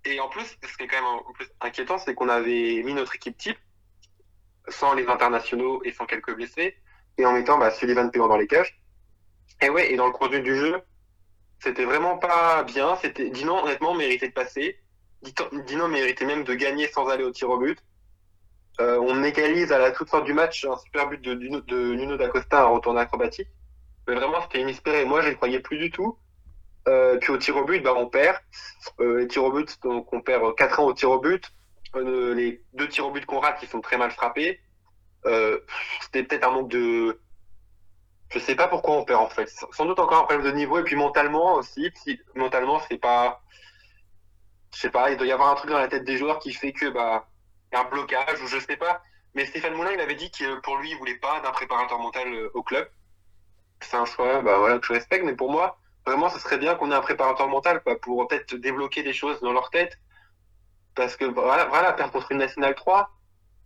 Speaker 2: Et en plus, ce qui est quand même en plus inquiétant, c'est qu'on avait mis notre équipe type sans les internationaux et sans quelques blessés, et en mettant bah, Sullivan Péon dans les cages. Et ouais, et dans le contenu du jeu, c'était vraiment pas bien. C'était Dinan, honnêtement, méritait de passer. Dinan méritait même de gagner sans aller au tir au but. Euh, on égalise à la toute fin du match un super but de, Nuno- de Nuno d'Acosta, un retourné acrobatique. Mais vraiment, c'était inespéré. Moi, je ne croyais plus du tout. Euh, puis au tir au but, bah, on perd. Euh, les tirs au but, donc on perd 4 ans au tir au but. Euh, les deux tirs au but qu'on rate, qui sont très mal frappés. Euh, c'était peut-être un manque de, je sais pas pourquoi on perd en fait. Sans doute encore un problème de niveau et puis mentalement aussi. Si, mentalement, c'est pas, je sais pas, il doit y avoir un truc dans la tête des joueurs qui fait que bah y a un blocage ou je sais pas. Mais Stéphane Moulin, il avait dit que pour lui, il voulait pas d'un préparateur mental euh, au club. C'est un choix, bah voilà, que je respecte. Mais pour moi, vraiment, ce serait bien qu'on ait un préparateur mental pour peut-être débloquer des choses dans leur tête. Parce que voilà, voilà perdre contre une nationale 3,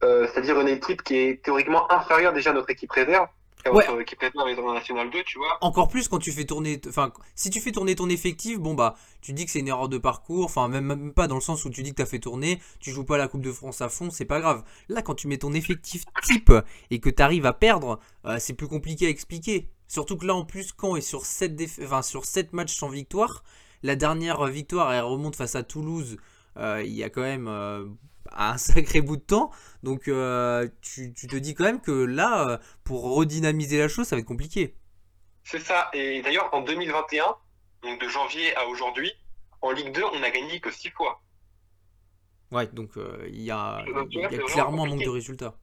Speaker 2: euh, c'est-à-dire une équipe qui est théoriquement inférieure déjà à notre équipe réserve. À
Speaker 1: Ouais.
Speaker 2: Notre équipe réserve est en nationale 2, tu vois.
Speaker 1: Encore plus quand tu fais tourner, enfin, si tu fais tourner ton effectif, bon bah, tu dis que c'est une erreur de parcours, enfin même, même pas dans le sens où tu dis que t'as fait tourner, tu joues pas la Coupe de France à fond, c'est pas grave. Là, quand tu mets ton effectif type et que t'arrives à perdre, euh, c'est plus compliqué à expliquer. Surtout que là, en plus, quand est sur 7 enfin, sur 7 matchs sans victoire, la dernière victoire, elle remonte face à Toulouse. euh, il y a quand même euh, un (laughs) sacré bout de temps. Donc, euh, tu, tu te dis quand même que là, euh, pour redynamiser la chose, ça va être compliqué.
Speaker 2: C'est ça. Et d'ailleurs, en 2021, donc de janvier à aujourd'hui, en Ligue 2, on n'a gagné que 6 fois.
Speaker 1: Ouais, donc euh, il y a, y clairement un manque de résultats.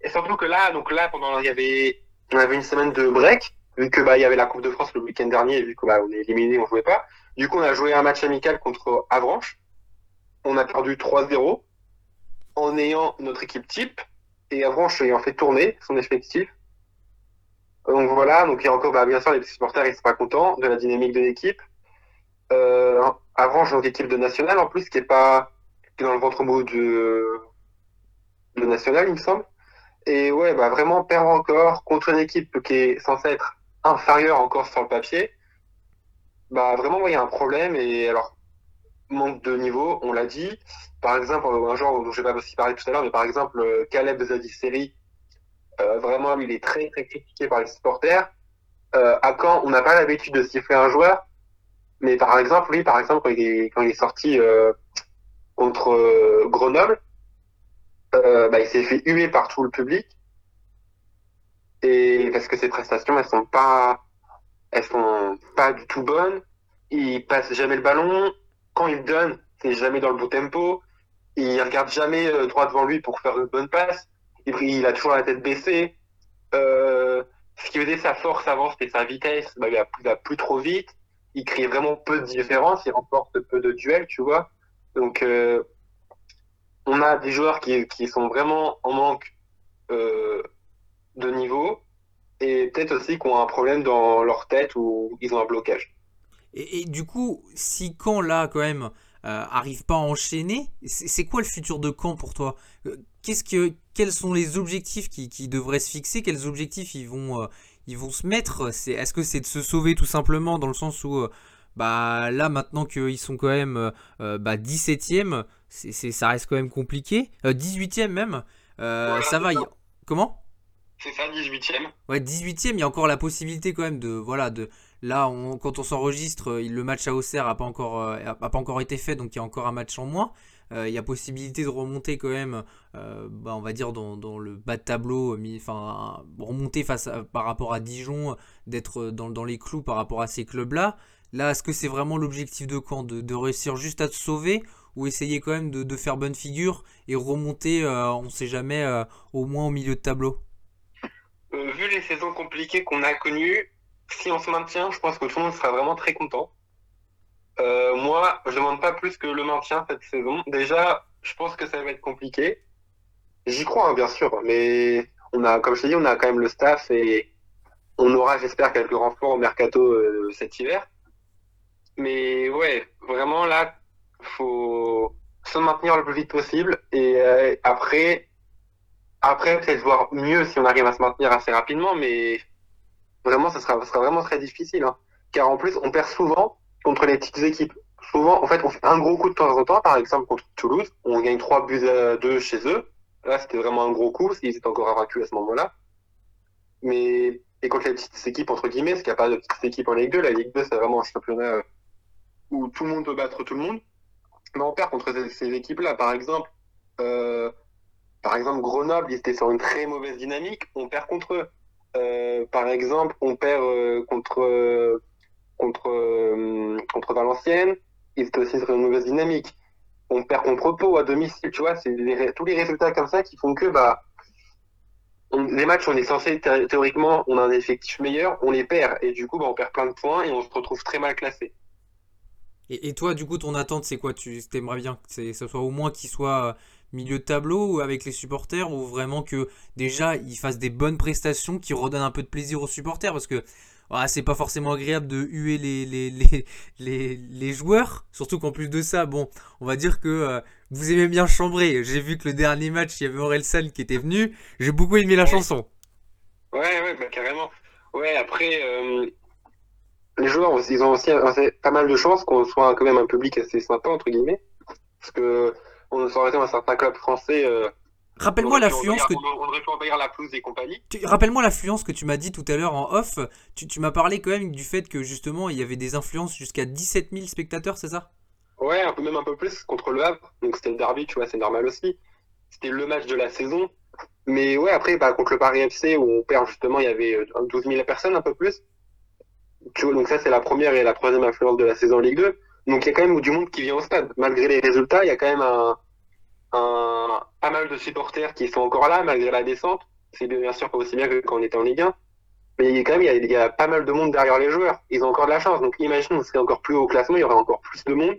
Speaker 2: Et surtout que là, donc là, pendant, il y avait on avait une semaine de break, vu que bah il y avait la Coupe de France le week-end dernier, et vu qu'on bah, on est éliminé, on jouait pas. Du coup, on a joué un match amical contre Avranches. On a perdu 3-0 en ayant notre équipe type et Avranches ayant fait tourner son effectif. Donc voilà, donc il y a encore, bah, bien sûr, les supporters, ils sont pas contents de la dynamique de l'équipe. Euh, Avranches, donc équipe de national en plus, qui est pas qui est dans le ventre mot de, de national, il me semble. Et ouais, bah vraiment perdre encore contre une équipe qui est censée être inférieure encore sur le papier. Bah vraiment, il y a un problème. Et alors, manque de niveau, on l'a dit. Par exemple, un genre dont je vais pas aussi parler tout à l'heure, mais par exemple, euh, Caleb Zadisseri, euh, vraiment, il est très, très critiqué par les supporters. Euh, à quand on n'a pas l'habitude de siffler un joueur, mais par exemple, lui, par exemple, quand il est, sorti euh, contre Grenoble, bah, il s'est fait huer par tout le public. Et parce que ses prestations, elles sont pas, elles sont pas du tout bonnes. Il passe jamais le ballon. Quand il donne, c'est jamais dans le bon tempo. Il regarde jamais euh, droit devant lui pour faire une bonne passe. Il, a toujours la tête baissée. Euh, ce qui faisait sa force avant, c'était sa vitesse. Bah, il, va plus trop vite. Il crée vraiment peu de différence. Il remporte peu de duels, tu vois. Donc, euh, on a des joueurs qui, qui sont vraiment en manque euh, de niveau et peut-être aussi qui ont un problème dans leur tête ou ils ont un blocage.
Speaker 1: Et, et du coup, si Caen là quand même euh, arrive pas à enchaîner, c'est quoi le futur de Caen pour toi? Euh, Qu'est-ce que, quels sont les objectifs qui, qui devraient se fixer? Quels objectifs ils vont, euh, ils vont se mettre? Est-ce que c'est de se sauver tout simplement dans le sens où, euh, bah là maintenant qu'ils sont quand même bah, 17e, c'est, c'est- ça reste quand même compliqué. Euh, 18e même,
Speaker 2: Voilà,
Speaker 1: ça va.
Speaker 2: ça.
Speaker 1: Comment?
Speaker 2: C'est ça, 18ème.
Speaker 1: Ouais, 18e, il y a encore la possibilité quand même de voilà de là on- quand on s'enregistre, euh, le match à Auxerre a pas encore euh, pas encore été fait donc il y a encore un match en moins. Euh, il y a possibilité de remonter quand même bah, on va dire dans, le bas de tableau enfin remonter face par rapport à Dijon, d'être dans, dans les clous par rapport à ces clubs-là. Là, est-ce que c'est vraiment l'objectif de Caen de, réussir juste à se sauver ou essayer quand même de, faire bonne figure et remonter on sait jamais au moins au milieu de tableau?
Speaker 2: Vu les saisons compliquées qu'on a connues, si on se maintient, je pense que tout le monde sera vraiment très content. Euh, moi, je demande pas plus que le maintien cette saison. Déjà, je pense que ça va être compliqué. J'y crois, hein, bien sûr, mais on a, comme je t'ai dit, on a quand même le staff et on aura, j'espère, quelques renforts au mercato euh, cet hiver. Mais ouais, vraiment là, faut se maintenir le plus vite possible et euh, après, après peut-être voir mieux si on arrive à se maintenir assez rapidement, mais vraiment, ça sera, ça sera vraiment très difficile, hein. Car en plus, on perd souvent contre les petites équipes. Souvent, en fait, on fait un gros coup de temps en temps, par exemple contre Toulouse, on gagne 3 buts à 2 chez eux. Là, c'était vraiment un gros coup, parce étaient encore invaincus à ce moment-là. Mais, et contre les petites équipes, entre guillemets, parce qu'il n'y a pas de petites équipes en Ligue 2, la Ligue 2, c'est vraiment un championnat euh, où tout le monde peut battre tout le monde. Mais on perd contre ces, ces équipes-là. Par exemple, euh, par exemple, Grenoble, ils étaient sur une très mauvaise dynamique, on perd contre eux. Euh, par exemple, on perd euh, contre, euh, contre, contre Valenciennes, ils étaient aussi une mauvaise dynamique. On perd contre Pau à domicile, tu vois, c'est tous les résultats comme ça qui font que bah, les matchs, on est censé thé- théoriquement, on a un effectif meilleur, on les perd et du coup, bah, on perd plein de points et on se retrouve très mal classé.
Speaker 1: Et, et toi, du coup, ton attente, c'est quoi? Tu aimerais bien que ça soit au moins qu'il soit milieu de tableau ou avec les supporters ou vraiment que déjà il fasse des bonnes prestations qui redonnent un peu de plaisir aux supporters parce que ah, c'est pas forcément agréable de huer les, les, (laughs) les, les, les joueurs. Surtout qu'en plus de ça, bon, on va dire que euh, vous aimez bien chambrer. J'ai vu que le dernier match, il y avait Orelsan qui était venu. J'ai beaucoup aimé la chanson.
Speaker 2: Ouais, ouais, bah, carrément. Ouais, après, euh, les joueurs, ils ont aussi assez- pas mal de chances qu'on soit quand même un public assez sympa, entre guillemets. Parce que on aurait été dans un certain club français. euh,
Speaker 1: Rappelle-moi
Speaker 2: aurait pu
Speaker 1: l'affluence
Speaker 2: envahir-
Speaker 1: que
Speaker 2: on aurait pu envahir la pelouse des compagnies.
Speaker 1: Tu- Rappelle-moi l'affluence que tu m'as dit tout à l'heure en off. Tu, tu m'as parlé quand même du fait que justement il y avait des influences jusqu'à 17 000 spectateurs, c'est ça?
Speaker 2: Ouais, un peu même un peu plus contre le Havre. Donc c'était le derby, tu vois, c'est normal aussi. C'était le match de la saison. Mais ouais, après, bah, contre le Paris FC, où on perd justement, il y avait euh, 12 000 personnes, un peu plus. Tu vois, donc ça, c'est la première et la troisième influence de la saison en Ligue 2. Donc il y a quand même du monde qui vient au stade. Malgré les résultats, il y a quand même un, un, pas mal de supporters qui sont encore là, malgré la descente. C'est bien sûr pas aussi bien que quand on était en Ligue 1. Mais quand même, il y, a, pas mal de monde derrière les joueurs. Ils ont encore de la chance. Donc imagine, on serait encore plus haut au classement, il y aurait encore plus de monde.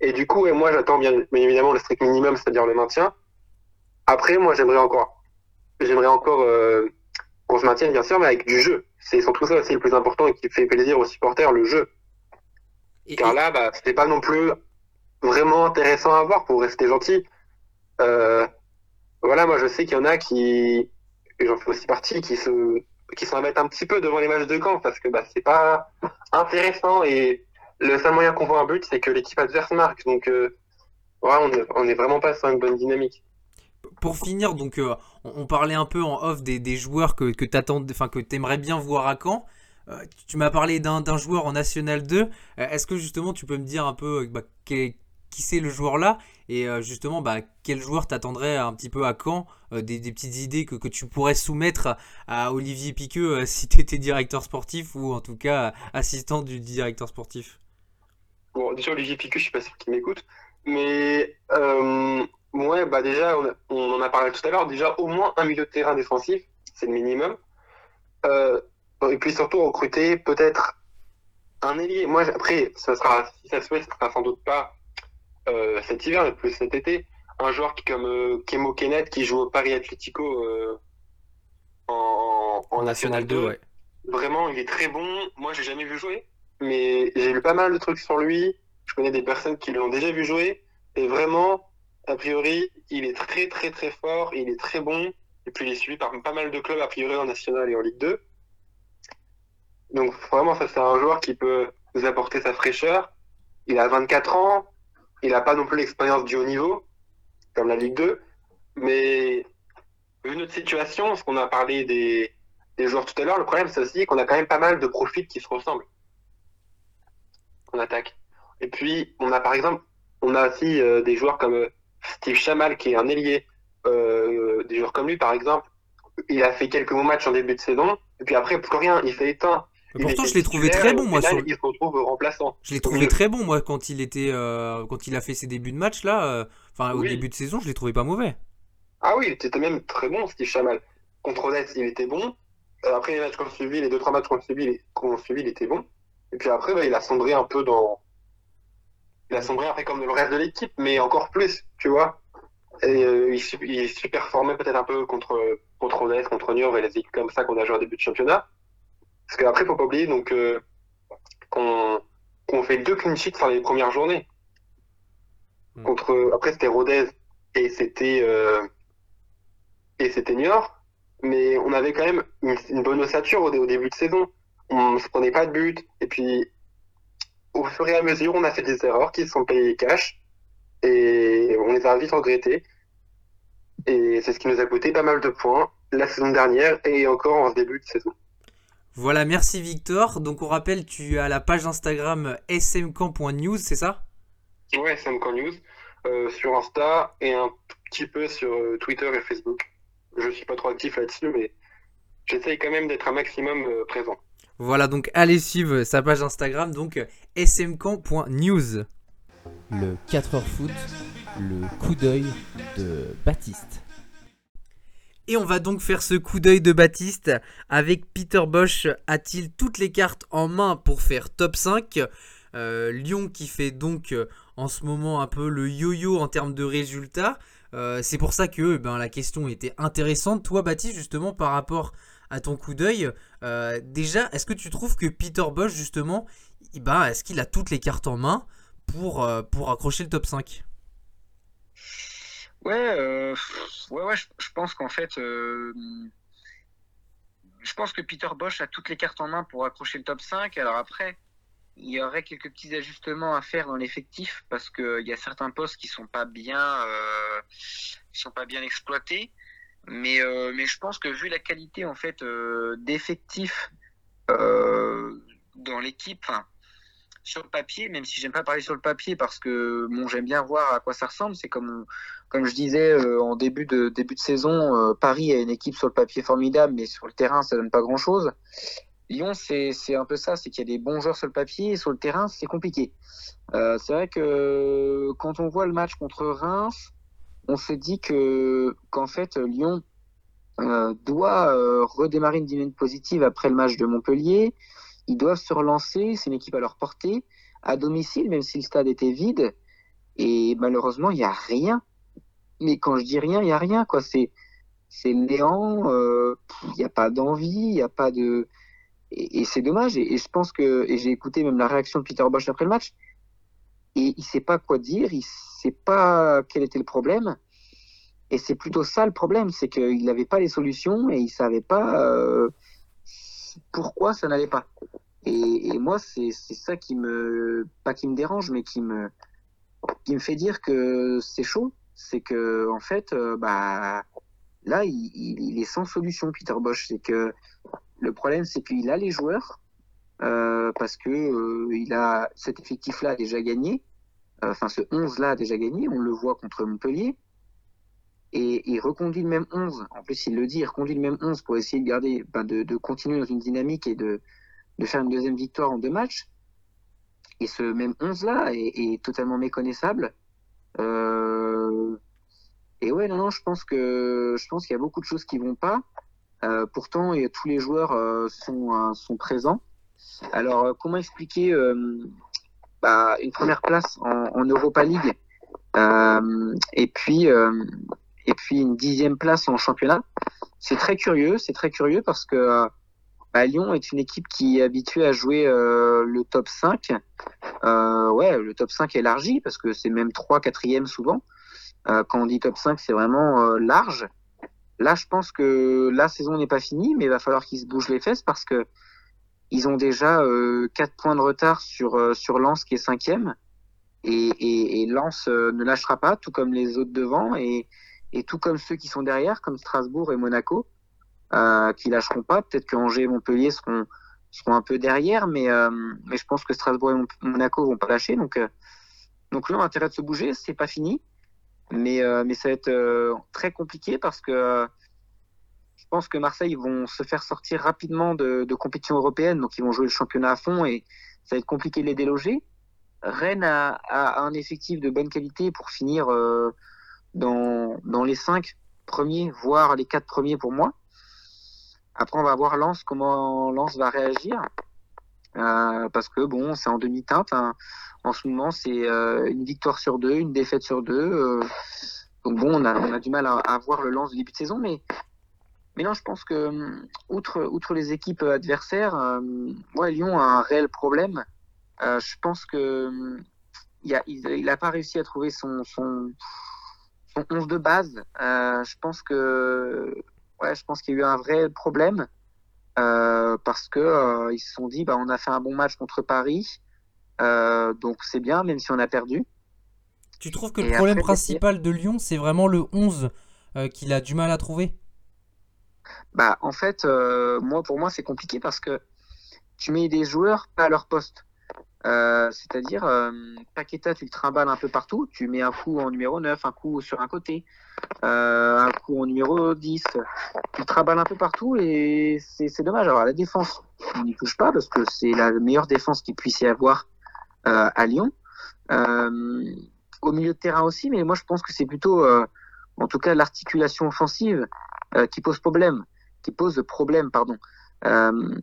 Speaker 2: Et du coup, et moi, j'attends bien, évidemment le strict minimum, c'est-à-dire le maintien. Après, moi, j'aimerais encore, j'aimerais encore euh, qu'on se maintienne, bien sûr, mais avec du jeu. C'est surtout ça aussi le plus important et qui fait plaisir aux supporters, le jeu. Car là, bah, c'était pas non plus vraiment intéressant à voir pour rester gentil. Euh, voilà, moi, je sais qu'il y en a qui, j'en fais aussi partie, qui se, qui s'en un petit peu devant les matchs de camp parce que bah, c'est pas intéressant et le seul moyen qu'on voit un but, c'est que l'équipe adverse marque. Donc, euh, on n'est vraiment pas sur une bonne dynamique.
Speaker 1: Pour finir, donc, euh, on, parlait un peu en off des, joueurs que, que tu aimerais bien voir à Caen. Euh, tu m'as parlé d'un joueur en National 2. Est-ce que justement tu peux me dire un peu bah, qui, qui c'est le joueur là et justement bah, quel joueur t'attendrait un petit peu à Caen des, petites idées que, que, tu pourrais soumettre à Olivier Piqueux si tu étais directeur sportif ou en tout cas assistant du directeur sportif?
Speaker 2: Bon, déjà, Olivier Piquet, je suis pas sûr qu'il m'écoute. Mais, euh, ouais, bah déjà, on, en a parlé tout à l'heure. Déjà, au moins un milieu de terrain défensif, c'est le minimum. Euh, et puis surtout, recruter peut-être un ailier. Moi, après, ça sera, si ça se fait, ce sera sans doute pas euh, cet hiver, mais plus cet été. Un joueur qui, comme euh, Kemo Kenneth, qui joue au Paris Atlético euh, en, en, National 2. Ouais. Vraiment, il est très bon. Moi, j'ai jamais vu jouer mais j'ai lu pas mal de trucs sur lui. Je connais des personnes qui l'ont déjà vu jouer. Et vraiment, a priori, il est très très très fort, il est très bon. Et puis il est suivi par pas mal de clubs, a priori en National et en Ligue 2. Donc vraiment, ça c'est un joueur qui peut nous apporter sa fraîcheur. Il a 24 ans, il n'a pas non plus l'expérience du haut niveau, comme la Ligue 2. Mais vu notre situation, parce qu'on a parlé des, des joueurs tout à l'heure, le problème c'est aussi qu'on a quand même pas mal de profils qui se ressemblent qu'on attaque. Et puis, on a par exemple, on a aussi euh, des joueurs comme euh, Steve Chamal, qui est un ailier. Euh, des joueurs comme lui, par exemple, il a fait quelques bons matchs en début de saison, et puis après, plus rien, il s'est éteint.
Speaker 1: Pourtant, je l'ai trouvé très bon, moi.
Speaker 2: Sur... Il se retrouve remplaçant.
Speaker 1: Je l'ai trouvé très bon, moi, quand il était, quand il a fait ses débuts de match là. Enfin, au début de saison, je l'ai trouvé pas mauvais.
Speaker 2: Ah oui, il était même très bon, Steve Chamal. Contre Odette, il était bon. après les matchs qu'on suivi, les deux trois matchs qu'on suivi, qu'on suivi, il était bon. Et puis après, bah, il a sombré un peu dans. Il a sombré après comme le reste de l'équipe, mais encore plus, tu vois. Et euh, il, il super formé peut-être un peu contre, contre Odès, contre Niort et les équipes comme ça qu'on a joué au début de championnat. Parce qu'après, faut pas oublier donc, euh, qu'on fait deux clean sheets sur les premières journées. Hmm. Contre, après, c'était Rodez et c'était euh, et c'était Niort. Mais on avait quand même une, bonne ossature au début de saison on ne se prenait pas de but. Et puis, au fur et à mesure, on a fait des erreurs qui sont payées cash. Et on les a vite regrettées. Et c'est ce qui nous a coûté pas mal de points la saison dernière et encore en début de saison.
Speaker 1: Voilà, merci Victor. Donc on rappelle, tu as la page Instagram smcamp.news, c'est ça?
Speaker 2: Ouais, smcamp.news. Euh, sur Insta et un petit peu sur euh, Twitter et Facebook. Je suis pas trop actif là-dessus, mais j'essaye quand même d'être un maximum euh, présent.
Speaker 1: Voilà, donc allez suivre sa page Instagram, donc smcamp.news.
Speaker 3: Le 4h foot, le coup d'œil de Baptiste.
Speaker 1: Et on va donc faire ce coup d'œil de Baptiste avec Peter Bosch. A-t-il toutes les cartes en main pour faire top 5 euh, Lyon qui fait donc euh, en ce moment un peu le yo-yo en termes de résultats. Euh, c'est pour ça que ben, la question était intéressante. Toi, Baptiste, justement, par rapport à ton coup d'œil. Déjà, est-ce que tu trouves que Peter Bosch, justement, ben, est-ce qu'il a toutes les cartes en main pour, pour accrocher le top 5
Speaker 4: Ouais, euh, ouais, ouais, je, pense qu'en fait, je pense que Peter Bosch a toutes les cartes en main pour accrocher le top 5. Alors après, il y aurait quelques petits ajustements à faire dans l'effectif parce qu'il y a certains postes qui sont pas bien, qui sont pas bien exploités. Mais, euh, mais je pense que vu la qualité en fait euh, d'effectifs euh, dans l'équipe, sur le papier, même si j'aime pas parler sur le papier parce que bon, j'aime bien voir à quoi ça ressemble. C'est comme, comme je disais en début de, début de saison, Paris a une équipe sur le papier formidable, mais sur le terrain, ça donne pas grand chose. Lyon, c'est un peu ça, c'est qu'il y a des bons joueurs sur le papier et sur le terrain, c'est compliqué. c'est vrai que quand on voit le match contre Reims, on se dit que qu'en fait Lyon euh, doit euh, redémarrer une dynamique positive après le match de Montpellier. Ils doivent se relancer. C'est une équipe à leur portée, à domicile, même si le stade était vide. Et malheureusement, il n'y a rien. Mais quand je dis rien, il n'y a rien. quoi. C'est c'est néant. euh, Il n'y a pas d'envie. Il n'y a pas de. Et, c'est dommage. Et, je pense que. Et j'ai écouté même la réaction de Peter Bosch après le match. Et il sait pas quoi dire. Il sait pas quel était le problème. Et c'est plutôt ça le problème, c'est qu'il n'avait pas les solutions et il savait pas euh, pourquoi ça n'allait pas. Et, moi, c'est ça qui me, pas qui me dérange, mais qui me, qui me fait dire que c'est chaud. C'est que en fait, euh, bah là, il, est sans solution, Peter Bosch. C'est que le problème, c'est qu'il a les joueurs euh, parce que euh, il a cet effectif-là déjà gagné. Enfin, ce 11-là a déjà gagné. On le voit contre Montpellier et il reconduit le même 11. En plus, il le dit, il reconduit le même 11 pour essayer de garder, ben, de, continuer dans une dynamique et de, faire une deuxième victoire en deux matchs. Et ce même 11 là est, est totalement méconnaissable. Euh, et ouais, non, non, je pense que je qu'il y a beaucoup de choses qui vont pas. Euh, pourtant, et tous les joueurs euh, sont présents. Alors, comment expliquer bah, une première place en, Europa League? Et puis et puis une dixième place en championnat. C'est très curieux, c'est très curieux parce que euh, bah, Lyon est une équipe qui est habituée à jouer euh, le top 5. Euh, ouais, le top 5 élargi parce que c'est même 3 4 souvent. Quand on dit top 5, c'est vraiment large. Là, je pense que la saison n'est pas finie, mais il va falloir qu'ils se bougent les fesses parce que ils ont déjà euh, 4 points de retard sur, sur Lens qui est cinquième. Et, et, et Lens ne lâchera pas, tout comme les autres devant, et, et tout comme ceux qui sont derrière, comme Strasbourg et Monaco, euh, qui lâcheront pas. Peut-être que Angers et Montpellier seront, seront un peu derrière, mais, euh, mais je pense que Strasbourg et Mon- Monaco vont pas lâcher. Donc, euh, donc là, intérêt de se bouger, c'est pas fini, mais, euh, mais ça va être euh, très compliqué parce que je pense que Marseille vont se faire sortir rapidement de, de compétition européenne, donc ils vont jouer le championnat à fond et ça va être compliqué de les déloger. Rennes a, a un effectif de bonne qualité pour finir dans, dans les cinq premiers, voire les quatre premiers pour moi. Après, on va voir Lens, comment Lens va réagir. Euh, parce que bon, c'est en demi-teinte. hein. En ce moment, c'est euh, une victoire sur deux, une défaite sur deux. euh. donc bon, on a, du mal à, voir le Lens du début de saison, mais mais non, je pense que hum, outre outre les équipes adversaires, Lyon a un réel problème. Je pense que hum, il a il, il a pas réussi à trouver son son son 11 de base. Euh, je pense que ouais, je pense qu'il y a eu un vrai problème euh, parce que euh, ils se sont dit bah on a fait un bon match contre Paris, donc c'est bien même si on a perdu.
Speaker 5: Tu trouves que
Speaker 4: Et
Speaker 5: le problème
Speaker 4: après,
Speaker 5: principal de Lyon, c'est vraiment le 11 euh, qu'il a du mal à trouver?
Speaker 4: Bah, en fait, moi, pour moi, c'est compliqué parce que tu mets des joueurs pas à leur poste. Euh, c'est-à-dire, euh, Paqueta, tu le trimbales un peu partout. Tu mets un coup en numéro 9, un coup sur un côté, euh, un coup en numéro 10. Tu le un peu partout et c'est dommage. Alors, la défense, on n'y touche pas parce que c'est la meilleure défense qu'il puisse y avoir euh, à Lyon. Au milieu de terrain aussi, mais moi, je pense que c'est plutôt, en tout cas, l'articulation offensive qui pose problème qui pose problème, pardon. Euh,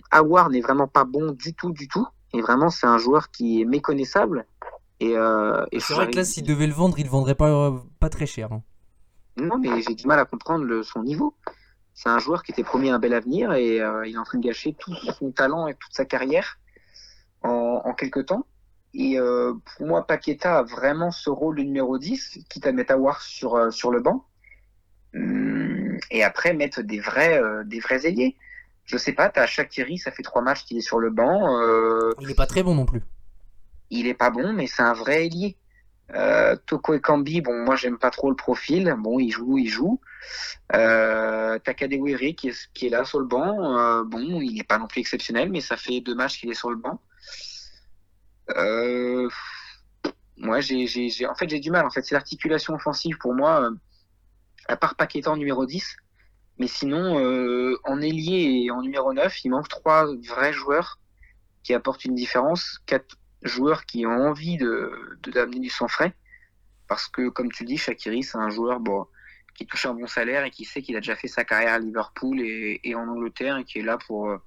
Speaker 4: n'est vraiment pas bon du tout, du tout. Et vraiment, c'est un joueur qui est méconnaissable. Et, euh, et
Speaker 5: C'est vrai que là, s'il devait le vendre, il le vendrait pas, euh, pas très cher. hein.
Speaker 4: Non, mais j'ai du mal à comprendre le, son niveau. C'est un joueur qui était promis un bel avenir et euh, il est en train de gâcher tout son talent et toute sa carrière en, en quelques temps. Et euh, pour moi, Paqueta a vraiment ce rôle de numéro 10, quitte à mettre Awar sur, sur le banc. Hum, Et après, mettre des vrais, des vrais ailiers. Je sais pas, t'as Shakiri, ça fait trois matchs qu'il est sur le banc. Euh,
Speaker 5: Il est pas très bon non plus.
Speaker 4: il est pas bon, mais c'est un vrai ailier. Euh, Toko Ekambi, bon, moi j'aime pas trop le profil. Bon, il joue, il joue. Euh, Takadewere qui est, qui est là sur le banc. Euh, bon, il n'est pas non plus exceptionnel, mais ça fait deux matchs qu'il est sur le banc. Euh, moi, j'ai, j'ai, j'ai- en fait, j'ai du mal. En fait, c'est l'articulation offensive pour moi. euh, à part Paqueta en numéro 10. Mais sinon, euh, en ailier et en numéro 9, il manque trois vrais joueurs qui apportent une différence. Quatre joueurs qui ont envie de, d'amener du sang frais. Parce que, comme tu dis, Shakiri, c'est un joueur bon, qui touche un bon salaire et qui sait qu'il a déjà fait sa carrière à Liverpool et, en Angleterre et qui est là pour, euh,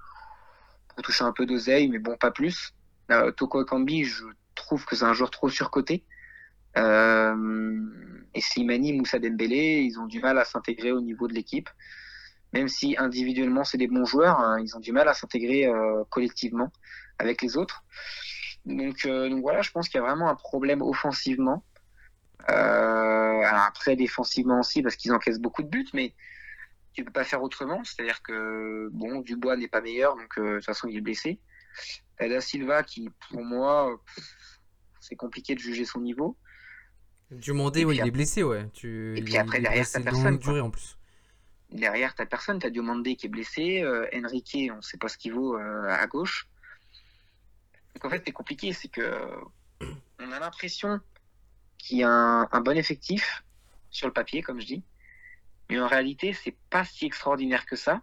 Speaker 4: pour toucher un peu d'oseille, mais bon, pas plus. Euh, Toko Ekambi, je trouve que c'est un joueur trop surcoté. Euh, et Slimani, Moussa Dembélé, ils ont du mal à s'intégrer au niveau de l'équipe. Même si individuellement c'est des bons joueurs, hein, ils ont du mal à s'intégrer euh, collectivement avec les autres. Donc, euh, donc voilà, je pense qu'il y a vraiment un problème offensivement. Après, défensivement aussi, parce qu'ils encaissent beaucoup de buts, mais tu peux pas faire autrement. C'est-à-dire que bon, Dubois n'est pas meilleur, donc de toute façon il est blessé. T'as Da Silva qui, pour moi, c'est compliqué de juger son niveau.
Speaker 1: Dumondé,
Speaker 4: puis
Speaker 1: il est blessé, ouais. Tu...
Speaker 4: et puis après, derrière, t'as personne,
Speaker 1: durée en plus.
Speaker 4: Derrière, t'as personne, t'as Diomandé qui est blessé, euh, Enrique, on sait pas ce qu'il vaut euh, à gauche. Donc en fait, c'est compliqué, c'est que (clears throat) on a l'impression qu'il y a un, un bon effectif sur le papier, comme je dis, mais en réalité, c'est pas si extraordinaire que ça.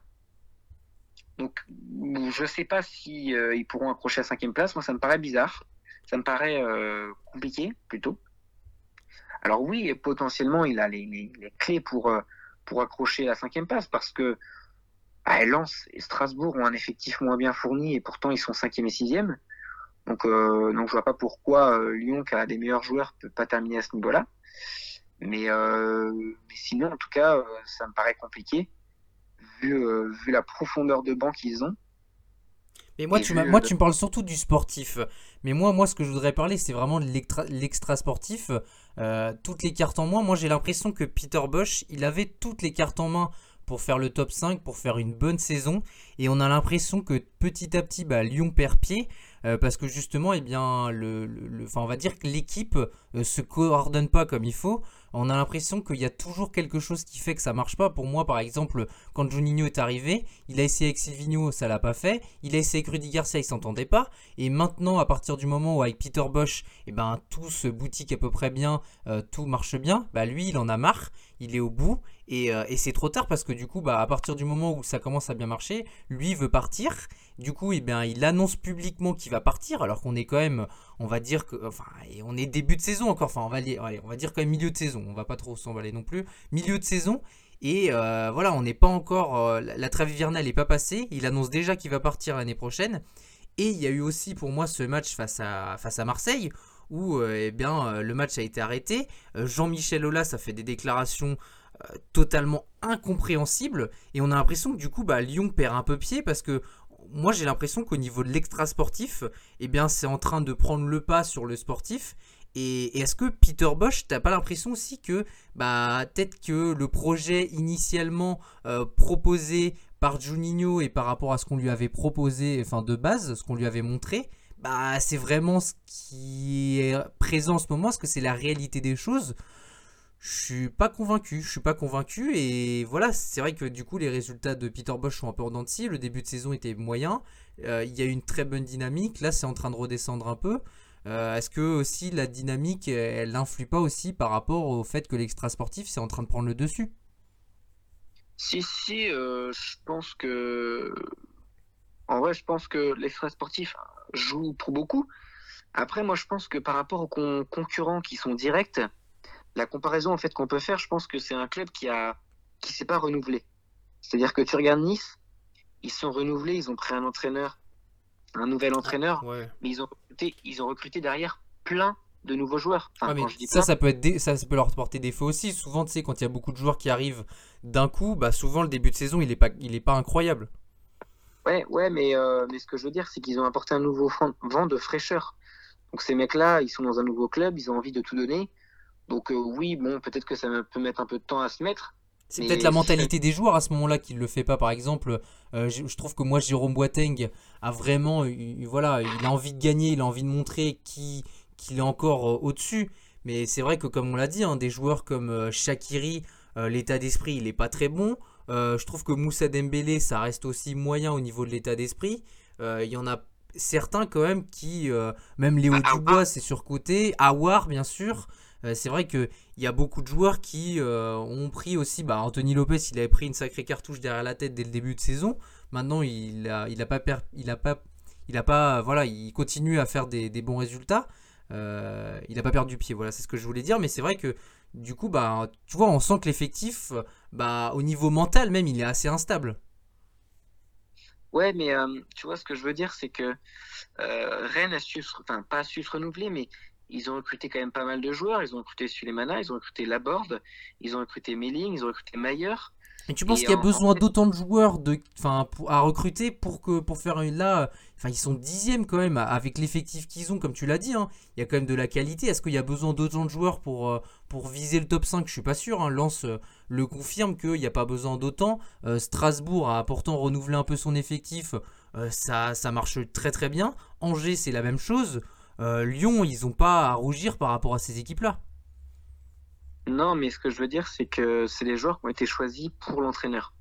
Speaker 4: Donc, je sais pas si euh, ils pourront accrocher la cinquième place. Moi, ça me paraît bizarre. Ça me paraît compliqué, plutôt. Alors oui, potentiellement, il a les, les- les clés pour, euh, pour accrocher la cinquième place parce que bah, Lens et Strasbourg ont un effectif moins bien fourni et pourtant ils sont cinquième et sixième. Donc, euh, donc je vois pas pourquoi euh, Lyon, qui a des meilleurs joueurs, peut pas terminer à ce niveau-là. Mais, euh, mais sinon, en tout cas, ça me paraît compliqué vu, vu la profondeur de banc qu'ils ont.
Speaker 1: Mais moi,
Speaker 4: Et
Speaker 1: tu,
Speaker 4: vu,
Speaker 1: m'as- moi, tu me parles surtout du sportif. Mais moi, moi, ce que je voudrais parler, c'est vraiment de l'extra- l'extra sportif. Euh, toutes les cartes en main. Moi, j'ai l'impression que Peter Bosch, il avait toutes les cartes en main pour faire le top 5, pour faire une bonne saison. Et on a l'impression que petit à petit, bah, Lyon perd pied. Euh, parce que justement, eh bien, le, on va dire que l'équipe euh, se coordonne pas comme il faut. On a l'impression qu'il y a toujours quelque chose qui fait que ça marche pas. Pour moi, par exemple, quand Juninho est arrivé, il a essayé avec Silvino, ça l'a pas fait. Il a essayé avec Rudy Garcia, il s'entendait pas. Et maintenant, à partir du moment où avec Peter Bosch, eh ben, tout se boutique à peu près bien, euh, tout marche bien, bah lui, il en a marre, il est au bout. Et, euh, et c'est trop tard parce que du coup, bah, à partir du moment où ça commence à bien marcher, lui veut partir. Du coup, eh il annonce publiquement qu'il va partir, alors qu'on est quand même, on va dire que, enfin, on est début de saison encore. Enfin, on va, on va dire quand même milieu de saison. On va pas trop s'emballer non plus. Milieu de saison. Et euh, voilà, on n'est pas encore. euh, la, la trêve hivernale n'est pas passée. Il annonce déjà qu'il va partir l'année prochaine. Et il y a eu aussi pour moi ce match face à, face à Marseille où euh, eh bien, euh, le match a été arrêté. Euh, Jean-Michel Aulas a fait des déclarations totalement incompréhensibles. Et on a l'impression que du coup, bah, Lyon perd un peu pied parce que moi j'ai l'impression qu'au niveau de l'extra sportif, eh c'est en train de prendre le pas sur le sportif. Et, est-ce que Peter Bosch, t'as pas l'impression aussi que bah peut-être que le projet initialement proposé par Juninho et par rapport à ce qu'on lui avait proposé, enfin de base, ce qu'on lui avait montré, bah c'est vraiment ce qui est présent en ce moment, est-ce que c'est la réalité des choses Je suis pas convaincu, je suis pas convaincu et voilà, c'est vrai que du coup les résultats de Peter Bosch sont un peu en dents de scie, le début de saison était moyen, euh, il y a une très bonne dynamique, là c'est en train de redescendre un peu. Euh, Est-ce que aussi la dynamique, elle n'influe pas aussi par rapport au fait que l'extra sportif c'est en train de prendre le dessus?
Speaker 4: Si, si, euh, je pense que. En vrai, je pense que l'extra sportif joue pour beaucoup. Après, moi, je pense que par rapport aux con- concurrents qui sont directs, la comparaison en fait qu'on peut faire, je pense que c'est un club qui a qui s'est pas renouvelé. C'est-à-dire que tu regardes Nice, ils sont renouvelés, ils ont pris un entraîneur, un nouvel entraîneur,
Speaker 1: Ouais.
Speaker 4: mais ils ont recruté, ils ont recruté derrière plein de nouveaux joueurs. Enfin,
Speaker 1: Ouais, mais
Speaker 4: quand je dis
Speaker 1: ça,
Speaker 4: plein,
Speaker 1: ça peut, être ça, ça peut leur porter défaut aussi. Souvent, tu sais, quand il y a beaucoup de joueurs qui arrivent d'un coup, bah souvent le début de saison, il est pas, il est pas incroyable.
Speaker 4: Ouais, ouais, mais, euh, mais ce que je veux dire, c'est qu'ils ont apporté un nouveau vent de fraîcheur. Donc ces mecs-là, ils sont dans un nouveau club, ils ont envie de tout donner. Donc euh, oui, bon, peut-être que ça peut mettre un peu de temps à se mettre.
Speaker 1: C'est
Speaker 4: Mais
Speaker 1: peut-être la (laughs) mentalité des joueurs à ce moment-là qui ne le fait pas. Par exemple, euh, je, je trouve que moi, Jérôme Boateng a vraiment, voilà, il a envie de gagner, il a envie de montrer qui- qu'il est encore au-dessus. Mais c'est vrai que, comme on l'a dit, hein, des joueurs comme euh, l'état d'esprit, il n'est pas très bon. Euh, je trouve que Moussa Dembélé, ça reste aussi moyen au niveau de l'état d'esprit. Euh, Il y en a certains quand même qui, euh, même Léo
Speaker 4: Ah,
Speaker 1: Dubois, c'est surcoté. Awar, bien sûr. C'est vrai que il y a beaucoup de joueurs qui ont pris aussi. Bah, Anthony Lopez, il avait pris une sacrée cartouche derrière la tête dès le début de saison. Maintenant, il a, il a pas, per- il a pas, il a pas, voilà, il continue à faire des, des bons résultats. Il a pas perdu pied, voilà, c'est ce que je voulais dire. Mais c'est vrai que Du coup, bah, tu vois, on sent que l'effectif, bah, au niveau mental même, il est assez instable.
Speaker 4: Ouais, mais euh, tu vois, ce que je veux dire, c'est que euh, Rennes a su, enfin, pas su se renouveler, mais ils ont recruté quand même pas mal de joueurs. Ils ont recruté Sulemana, ils ont recruté Laborde, ils ont recruté Melling, ils ont recruté Mayer.
Speaker 1: Et tu penses qu'il y a
Speaker 4: en-
Speaker 1: besoin
Speaker 4: en fait-
Speaker 1: d'autant de joueurs de, pour- à recruter pour que pour faire une là, enfin ils sont dixièmes quand même avec l'effectif qu'ils ont, comme tu l'as dit. hein. il y a quand même de la qualité. Est-ce qu'il y a besoin d'autant de joueurs pour euh, pour viser le top 5 Je suis pas sûr. Hein. Lens euh, le confirme qu'il n'y a pas besoin d'autant. Euh, Strasbourg a pourtant renouvelé un peu son effectif. Euh, ça ça marche très très bien. Angers c'est la même chose. Euh, Lyon ils ont pas à rougir par rapport à ces équipes là.
Speaker 4: Non, mais ce que je veux dire, c'est que c'est les joueurs qui ont été choisis pour l'entraîneur.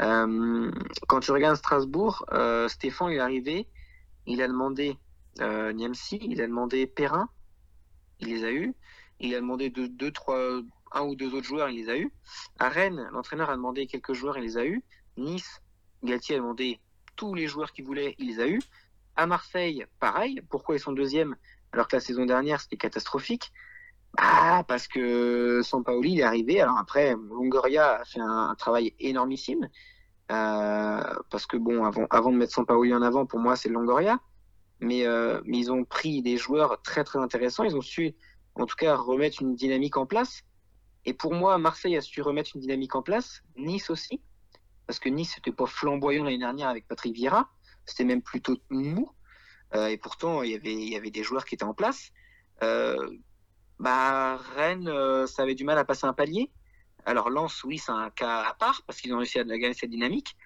Speaker 4: Euh, quand tu regardes Strasbourg, euh, Stéphane est arrivé, il a demandé euh, Niamsi, il a demandé Perrin, il les a eus. Il a demandé deux, trois, un ou deux autres joueurs, il les a eus. À Rennes, l'entraîneur a demandé quelques joueurs, il les a eus. Nice, Galtier a demandé tous les joueurs qu'il voulait, il les a eus. À Marseille, pareil. Pourquoi ils sont deuxième alors que la saison dernière c'était catastrophique ah, parce que Sampaoli, il est arrivé. Alors après, Longoria a fait un, un travail énormissime. Euh, parce que bon, avant, avant de mettre Sampaoli en avant, pour moi, c'est Longoria. Mais, euh, mais ils ont pris des joueurs très très intéressants. Ils ont su, en tout cas, remettre une dynamique en place. Et pour moi, Marseille a su remettre une dynamique en place. Nice aussi. Parce que Nice, c'était pas flamboyant l'année dernière avec Patrick Vieira. C'était même plutôt mou. Euh, et pourtant, il y avait, il y avait des joueurs qui étaient en place. Euh, bah, Rennes, euh, ça avait du mal à passer un palier. Alors Lens, oui, c'est un cas à part parce qu'ils ont réussi à gagner cette dynamique.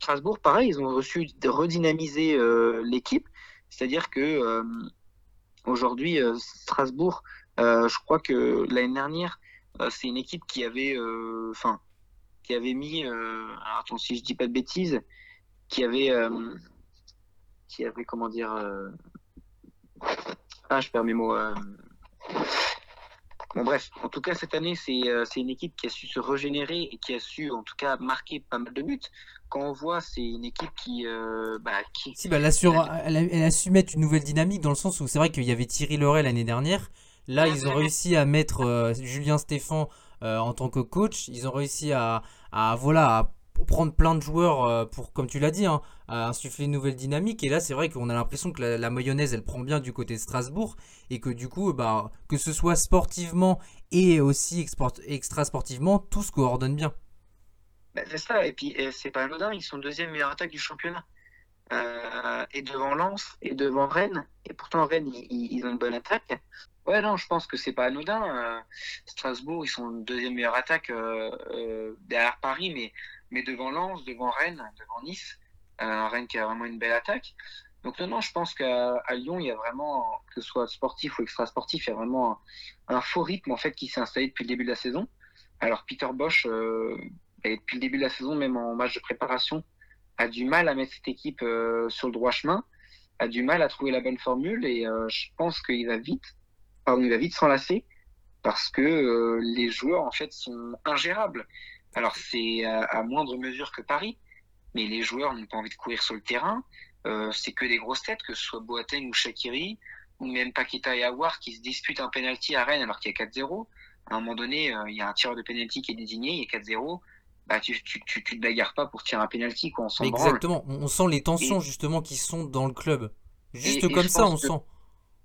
Speaker 4: Strasbourg, pareil, ils ont reçu de redynamiser euh, l'équipe. C'est-à-dire que euh, aujourd'hui, Strasbourg, je crois que l'année dernière, c'est une équipe qui avait, qui avait mis, attends, si je dis pas de bêtises, qui avait, qui avait, comment dire, ah, je perds mes mots. Bon bref, en tout cas cette année c'est euh, c'est une équipe qui a su se régénérer et qui a su en tout cas marquer pas mal de buts. Quand on voit c'est une équipe qui euh, bah, qui
Speaker 1: Si, bah, elle, a su, elle, mettre une nouvelle dynamique dans le sens où c'est vrai qu'il y avait Thierry Loret l'année dernière. Là, ils ont réussi à mettre euh, Julien Stéphan en tant que coach. Ils ont réussi à, à, voilà, à prendre plein de joueurs euh, pour, comme tu l'as dit, hein, insuffler une nouvelle dynamique. Et là, c'est vrai qu'on a l'impression que la, mayonnaise, elle prend bien du côté de Strasbourg. Et que du coup, bah, que ce soit sportivement et aussi extra sportivement, tout se coordonne bien.
Speaker 4: Bah, c'est ça. Et puis, c'est pas anodin. Ils sont deuxième meilleure attaque du championnat. Euh, et devant Lens et devant Rennes. Et pourtant, Rennes, ils, ont une bonne attaque. Ouais, non, je pense que c'est pas anodin. Euh, Strasbourg, ils sont deuxième meilleure attaque euh, euh, derrière Paris, mais, mais devant Lens, devant Rennes, devant Nice. Euh, Rennes qui a vraiment une belle attaque. Donc non, non, je pense qu'à Lyon, il y a vraiment, que ce soit sportif ou extra-sportif, il y a vraiment un, faux rythme en fait qui s'est installé depuis le début de la saison. Alors Peter Bosch, euh, depuis le début de la saison, même en match de préparation, a du mal à mettre cette équipe euh, sur le droit chemin, a du mal à trouver la bonne formule et euh, je pense qu'il va vite, pardon, il va vite s'enlacer parce que les joueurs en fait sont ingérables. Alors c'est à, à, moindre mesure que Paris, mais les joueurs n'ont pas envie de courir sur le terrain. Euh, c'est que des grosses têtes, que ce soit Boateng ou Shakiri, ou même Paqueta et Awar qui se disputent un penalty à Rennes alors qu'il y a 4-0. À un moment donné, euh, il y a un tireur de penalty qui est désigné, il y a 4-0 bah, tu, tu, tu, tu, te bagarres pas pour tirer un penalty, quoi. On s'en
Speaker 1: Exactement. On, on, sent les tensions, et, justement, qui sont dans le club. Juste et, comme et ça, on
Speaker 4: que,
Speaker 1: sent.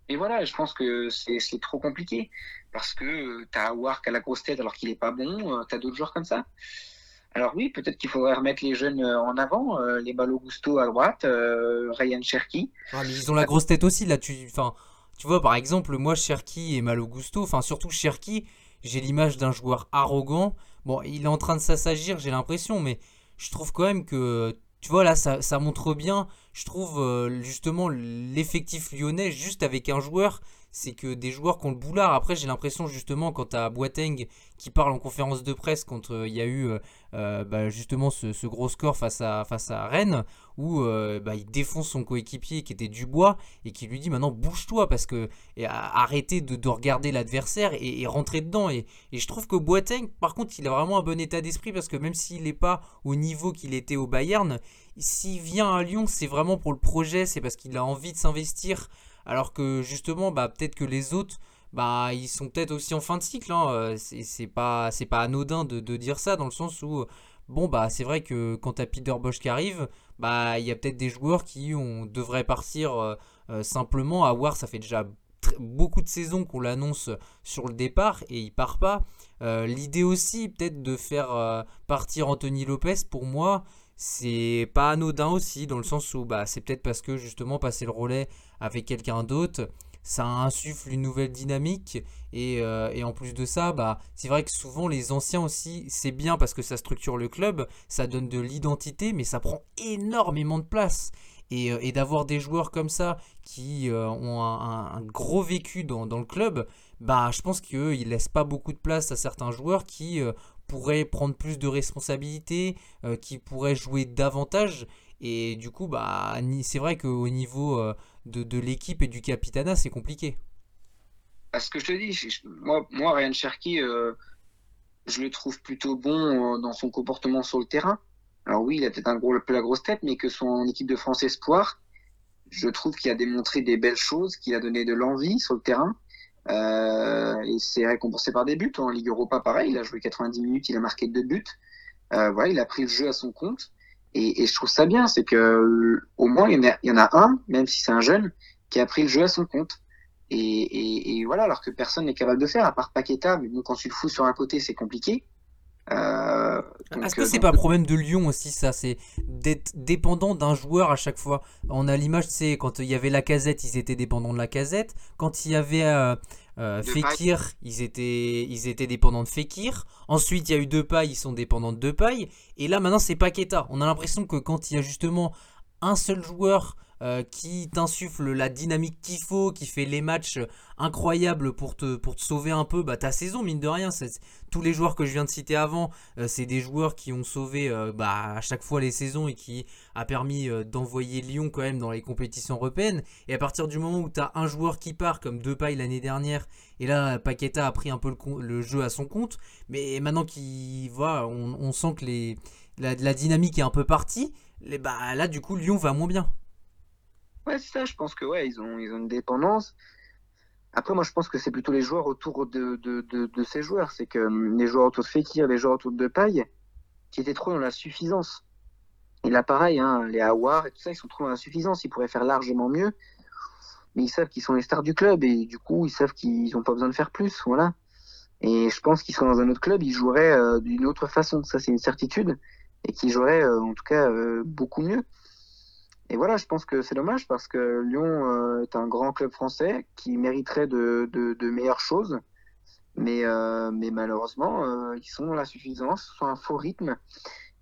Speaker 4: Et voilà, je pense que c'est trop compliqué. Parce que euh, t'as Awar qui a la grosse tête alors qu'il est pas bon, euh, t'as d'autres joueurs comme ça. Alors oui, peut-être qu'il faudrait remettre les jeunes euh, en avant, les Malo Gusto à droite, Ryan Cherky.
Speaker 1: Ah, ils ont la grosse tête aussi, là. Tu, tu vois, par exemple, moi, Cherky et Malo Gusto, enfin, surtout Cherky, j'ai l'image d'un joueur arrogant. Bon, il est en train de s'assagir, j'ai l'impression, mais je trouve quand même que, tu vois, là, ça, ça montre bien, je trouve, justement, l'effectif lyonnais, juste avec un joueur, c'est que des joueurs qui ont le boulard. Après, j'ai l'impression, justement, quand as Boateng qui parle en conférence de presse quand euh, il y a eu, euh, bah, justement, ce, gros score face à, à Rennes, où bah, il défonce son coéquipier qui était Dubois, et qui lui dit, maintenant, bouge-toi, parce que arrêtez de, de regarder l'adversaire et, et rentrer dedans. Et, et, je trouve que Boateng, par contre, il a vraiment un bon état d'esprit, parce que même s'il n'est pas au niveau qu'il était au Bayern, s'il vient à Lyon, c'est vraiment pour le projet, c'est parce qu'il a envie de s'investir alors que justement, bah, peut-être que les autres, bah ils sont peut-être aussi en fin de cycle. Hein. Euh, c'est pas, pas anodin de, dire ça dans le sens où, bon, bah c'est vrai que quand t'as Peter Bosch qui arrive, bah il y a peut-être des joueurs qui on devrait partir euh, euh, simplement. À voir, ça fait déjà beaucoup de saisons qu'on l'annonce sur le départ et il part pas. L'idée aussi, peut-être de faire partir Anthony Lopez, pour moi, c'est pas anodin aussi, dans le sens où bah, c'est peut-être parce que justement passer le relais avec quelqu'un d'autre, ça insuffle une nouvelle dynamique. Et, euh, en plus de ça, bah, c'est vrai que souvent les anciens aussi, c'est bien parce que ça structure le club, ça donne de l'identité, mais ça prend énormément de place. Et, euh, d'avoir des joueurs comme ça qui euh, ont un, gros vécu dans, le club, bah, je pense qu'ils laissent pas beaucoup de place à certains joueurs qui pourraient prendre plus de responsabilités, qui pourraient jouer davantage. Et du coup, bah, c'est vrai qu'au niveau de, de l'équipe et du capitanat, c'est compliqué.
Speaker 4: Parce que je te dis, moi, moi Ryan Cherky, euh, je le trouve plutôt bon euh, dans son comportement sur le terrain. Alors oui, il a peut-être un peu la grosse tête, mais que son équipe de France Espoir, je trouve qu'il a démontré des belles choses, qu'il a donné de l'envie sur le terrain. Euh, et c'est récompensé par des buts. En Ligue Europa, pareil, il a joué 90 minutes, il a marqué deux buts. Voilà, il a pris le jeu à son compte. Et, et je trouve ça bien, c'est que euh, au moins il y, en a, il y en a un, même si c'est un jeune, qui a pris le jeu à son compte. Et, et, et voilà, alors que personne n'est capable de faire, à part Paqueta, mais bon, quand tu le fous sur un côté, c'est compliqué. Euh,
Speaker 1: Est-ce que
Speaker 4: euh,
Speaker 1: c'est
Speaker 4: donc,
Speaker 1: pas un problème de Lyon aussi, ça C'est d'être dépendant d'un joueur à chaque fois? On a l'image, c'est quand il y avait la casette, ils étaient dépendants de la casette. Quand il y avait euh, euh. Fekir, ils étaient, ils étaient dépendants de Fekir. Ensuite, il y a eu Depay, ils sont dépendants de Depay. Et là, maintenant, c'est Paqueta. On a l'impression que quand il y a justement un seul joueur euh, qui t'insuffle la dynamique qu'il faut, qui fait les matchs incroyables pour te, sauver un peu bah, ta saison, mine de rien. Tous les joueurs que je viens de citer avant, euh, c'est des joueurs qui ont sauvé euh, bah, à chaque fois les saisons et qui a permis d'envoyer Lyon quand même dans les compétitions européennes. Et à partir du moment où tu as un joueur qui part, comme Depay l'année dernière, et là Paqueta a pris un peu le, jeu à son compte, mais maintenant qu'il va, on, sent que la, dynamique est un peu partie, bah, là du coup Lyon va moins bien.
Speaker 4: Ouais, c'est ça, je pense que ouais, ils ont, ils ont une dépendance. Après, moi, je pense que c'est plutôt les joueurs autour de, de, de, ces joueurs. C'est que hum, les joueurs autour de Fekir, les joueurs autour de Paille, qui étaient trop dans la suffisance. Et là, pareil, hein, les Aouar et tout ça, ils sont trop dans la suffisance. Ils pourraient faire largement mieux. Mais ils savent qu'ils sont les stars du club et du coup, ils savent qu'ils n'ont pas besoin de faire plus. Voilà. Et je pense qu'ils seraient dans un autre club, ils joueraient euh, d'une autre façon. Ça, c'est une certitude. Et qu'ils joueraient, euh, en tout cas, euh, beaucoup mieux. Et voilà, je pense que c'est dommage parce que Lyon euh, est un grand club français qui mériterait de, de, meilleures choses. Mais, euh, mais malheureusement, euh, ils sont dans la suffisance, sont un faux rythme.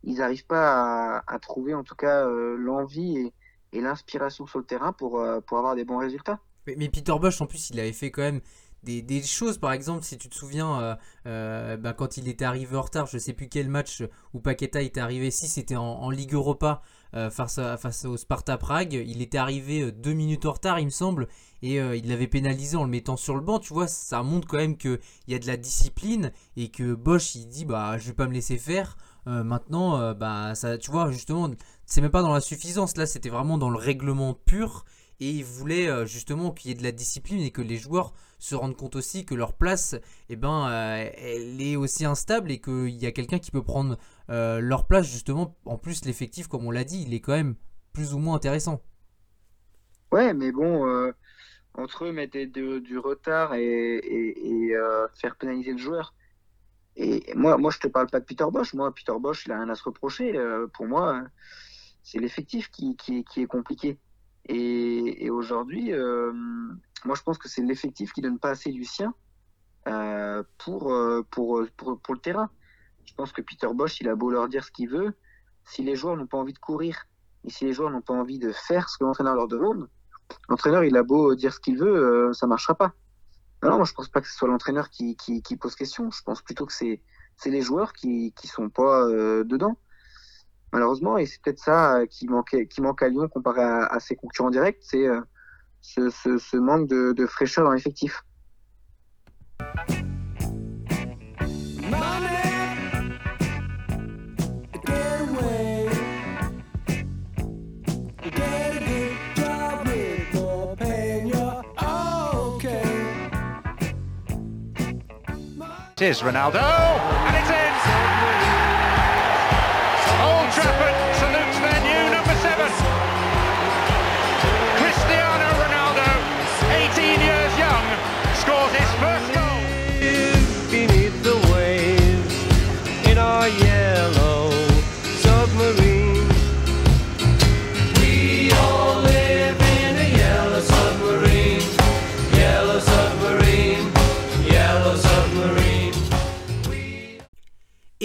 Speaker 4: Ils n'arrivent pas à, à trouver en tout cas l'envie et, et l'inspiration sur le terrain pour, pour avoir des bons résultats.
Speaker 1: Mais Peter Bosch, en plus, il avait fait quand même des, choses. Par exemple, si tu te souviens, euh, euh, bah, quand il était arrivé en retard, je sais plus quel match où Paqueta était arrivé, si c'était en, Ligue Europa euh, face, à- face au Sparta Prague, il était arrivé deux minutes en retard, il me semble, et il l'avait pénalisé en le mettant sur le banc. Tu vois, ça montre quand même qu'il y a de la discipline et que Bosch, il dit, bah, je vais pas me laisser faire. Maintenant, bah, ça, tu vois, justement, c'est même pas dans la suffisance, là, c'était vraiment dans le règlement pur et il voulait justement qu'il y ait de la discipline et que les joueurs se rendent compte aussi que leur place eh ben euh, elle est aussi instable et qu'il y a quelqu'un qui peut prendre euh, leur place justement en plus l'effectif comme on l'a dit il est quand même plus ou moins intéressant
Speaker 4: Ouais, mais bon, euh, entre eux, mettre de- du retard et, faire pénaliser le joueur. Et moi, moi, je te parle pas de Peter Bosch. Moi, Peter Bosch, il a rien à se reprocher. Pour moi, c'est l'effectif qui est compliqué. Et, aujourd'hui, euh, moi, je pense que c'est l'effectif qui donne pas assez du sien euh, pour, euh, pour, pour, pour le terrain. Je pense que Peter Bosch, il a beau leur dire ce qu'il veut. Si les joueurs n'ont pas envie de courir et si les joueurs n'ont pas envie de faire ce que l'entraîneur leur demande, l'entraîneur, il a beau dire ce qu'il veut, euh, ça marchera pas. Non, moi, je pense pas que ce soit l'entraîneur qui, qui, pose question. Je pense plutôt que c'est les joueurs qui qui sont pas dedans. Malheureusement, et c'est peut-être ça euh, qui manquait qui manque à Lyon comparé à, à ses concurrents directs, c'est euh, ce, manque de, fraîcheur dans l'effectif.
Speaker 6: Ronaldo,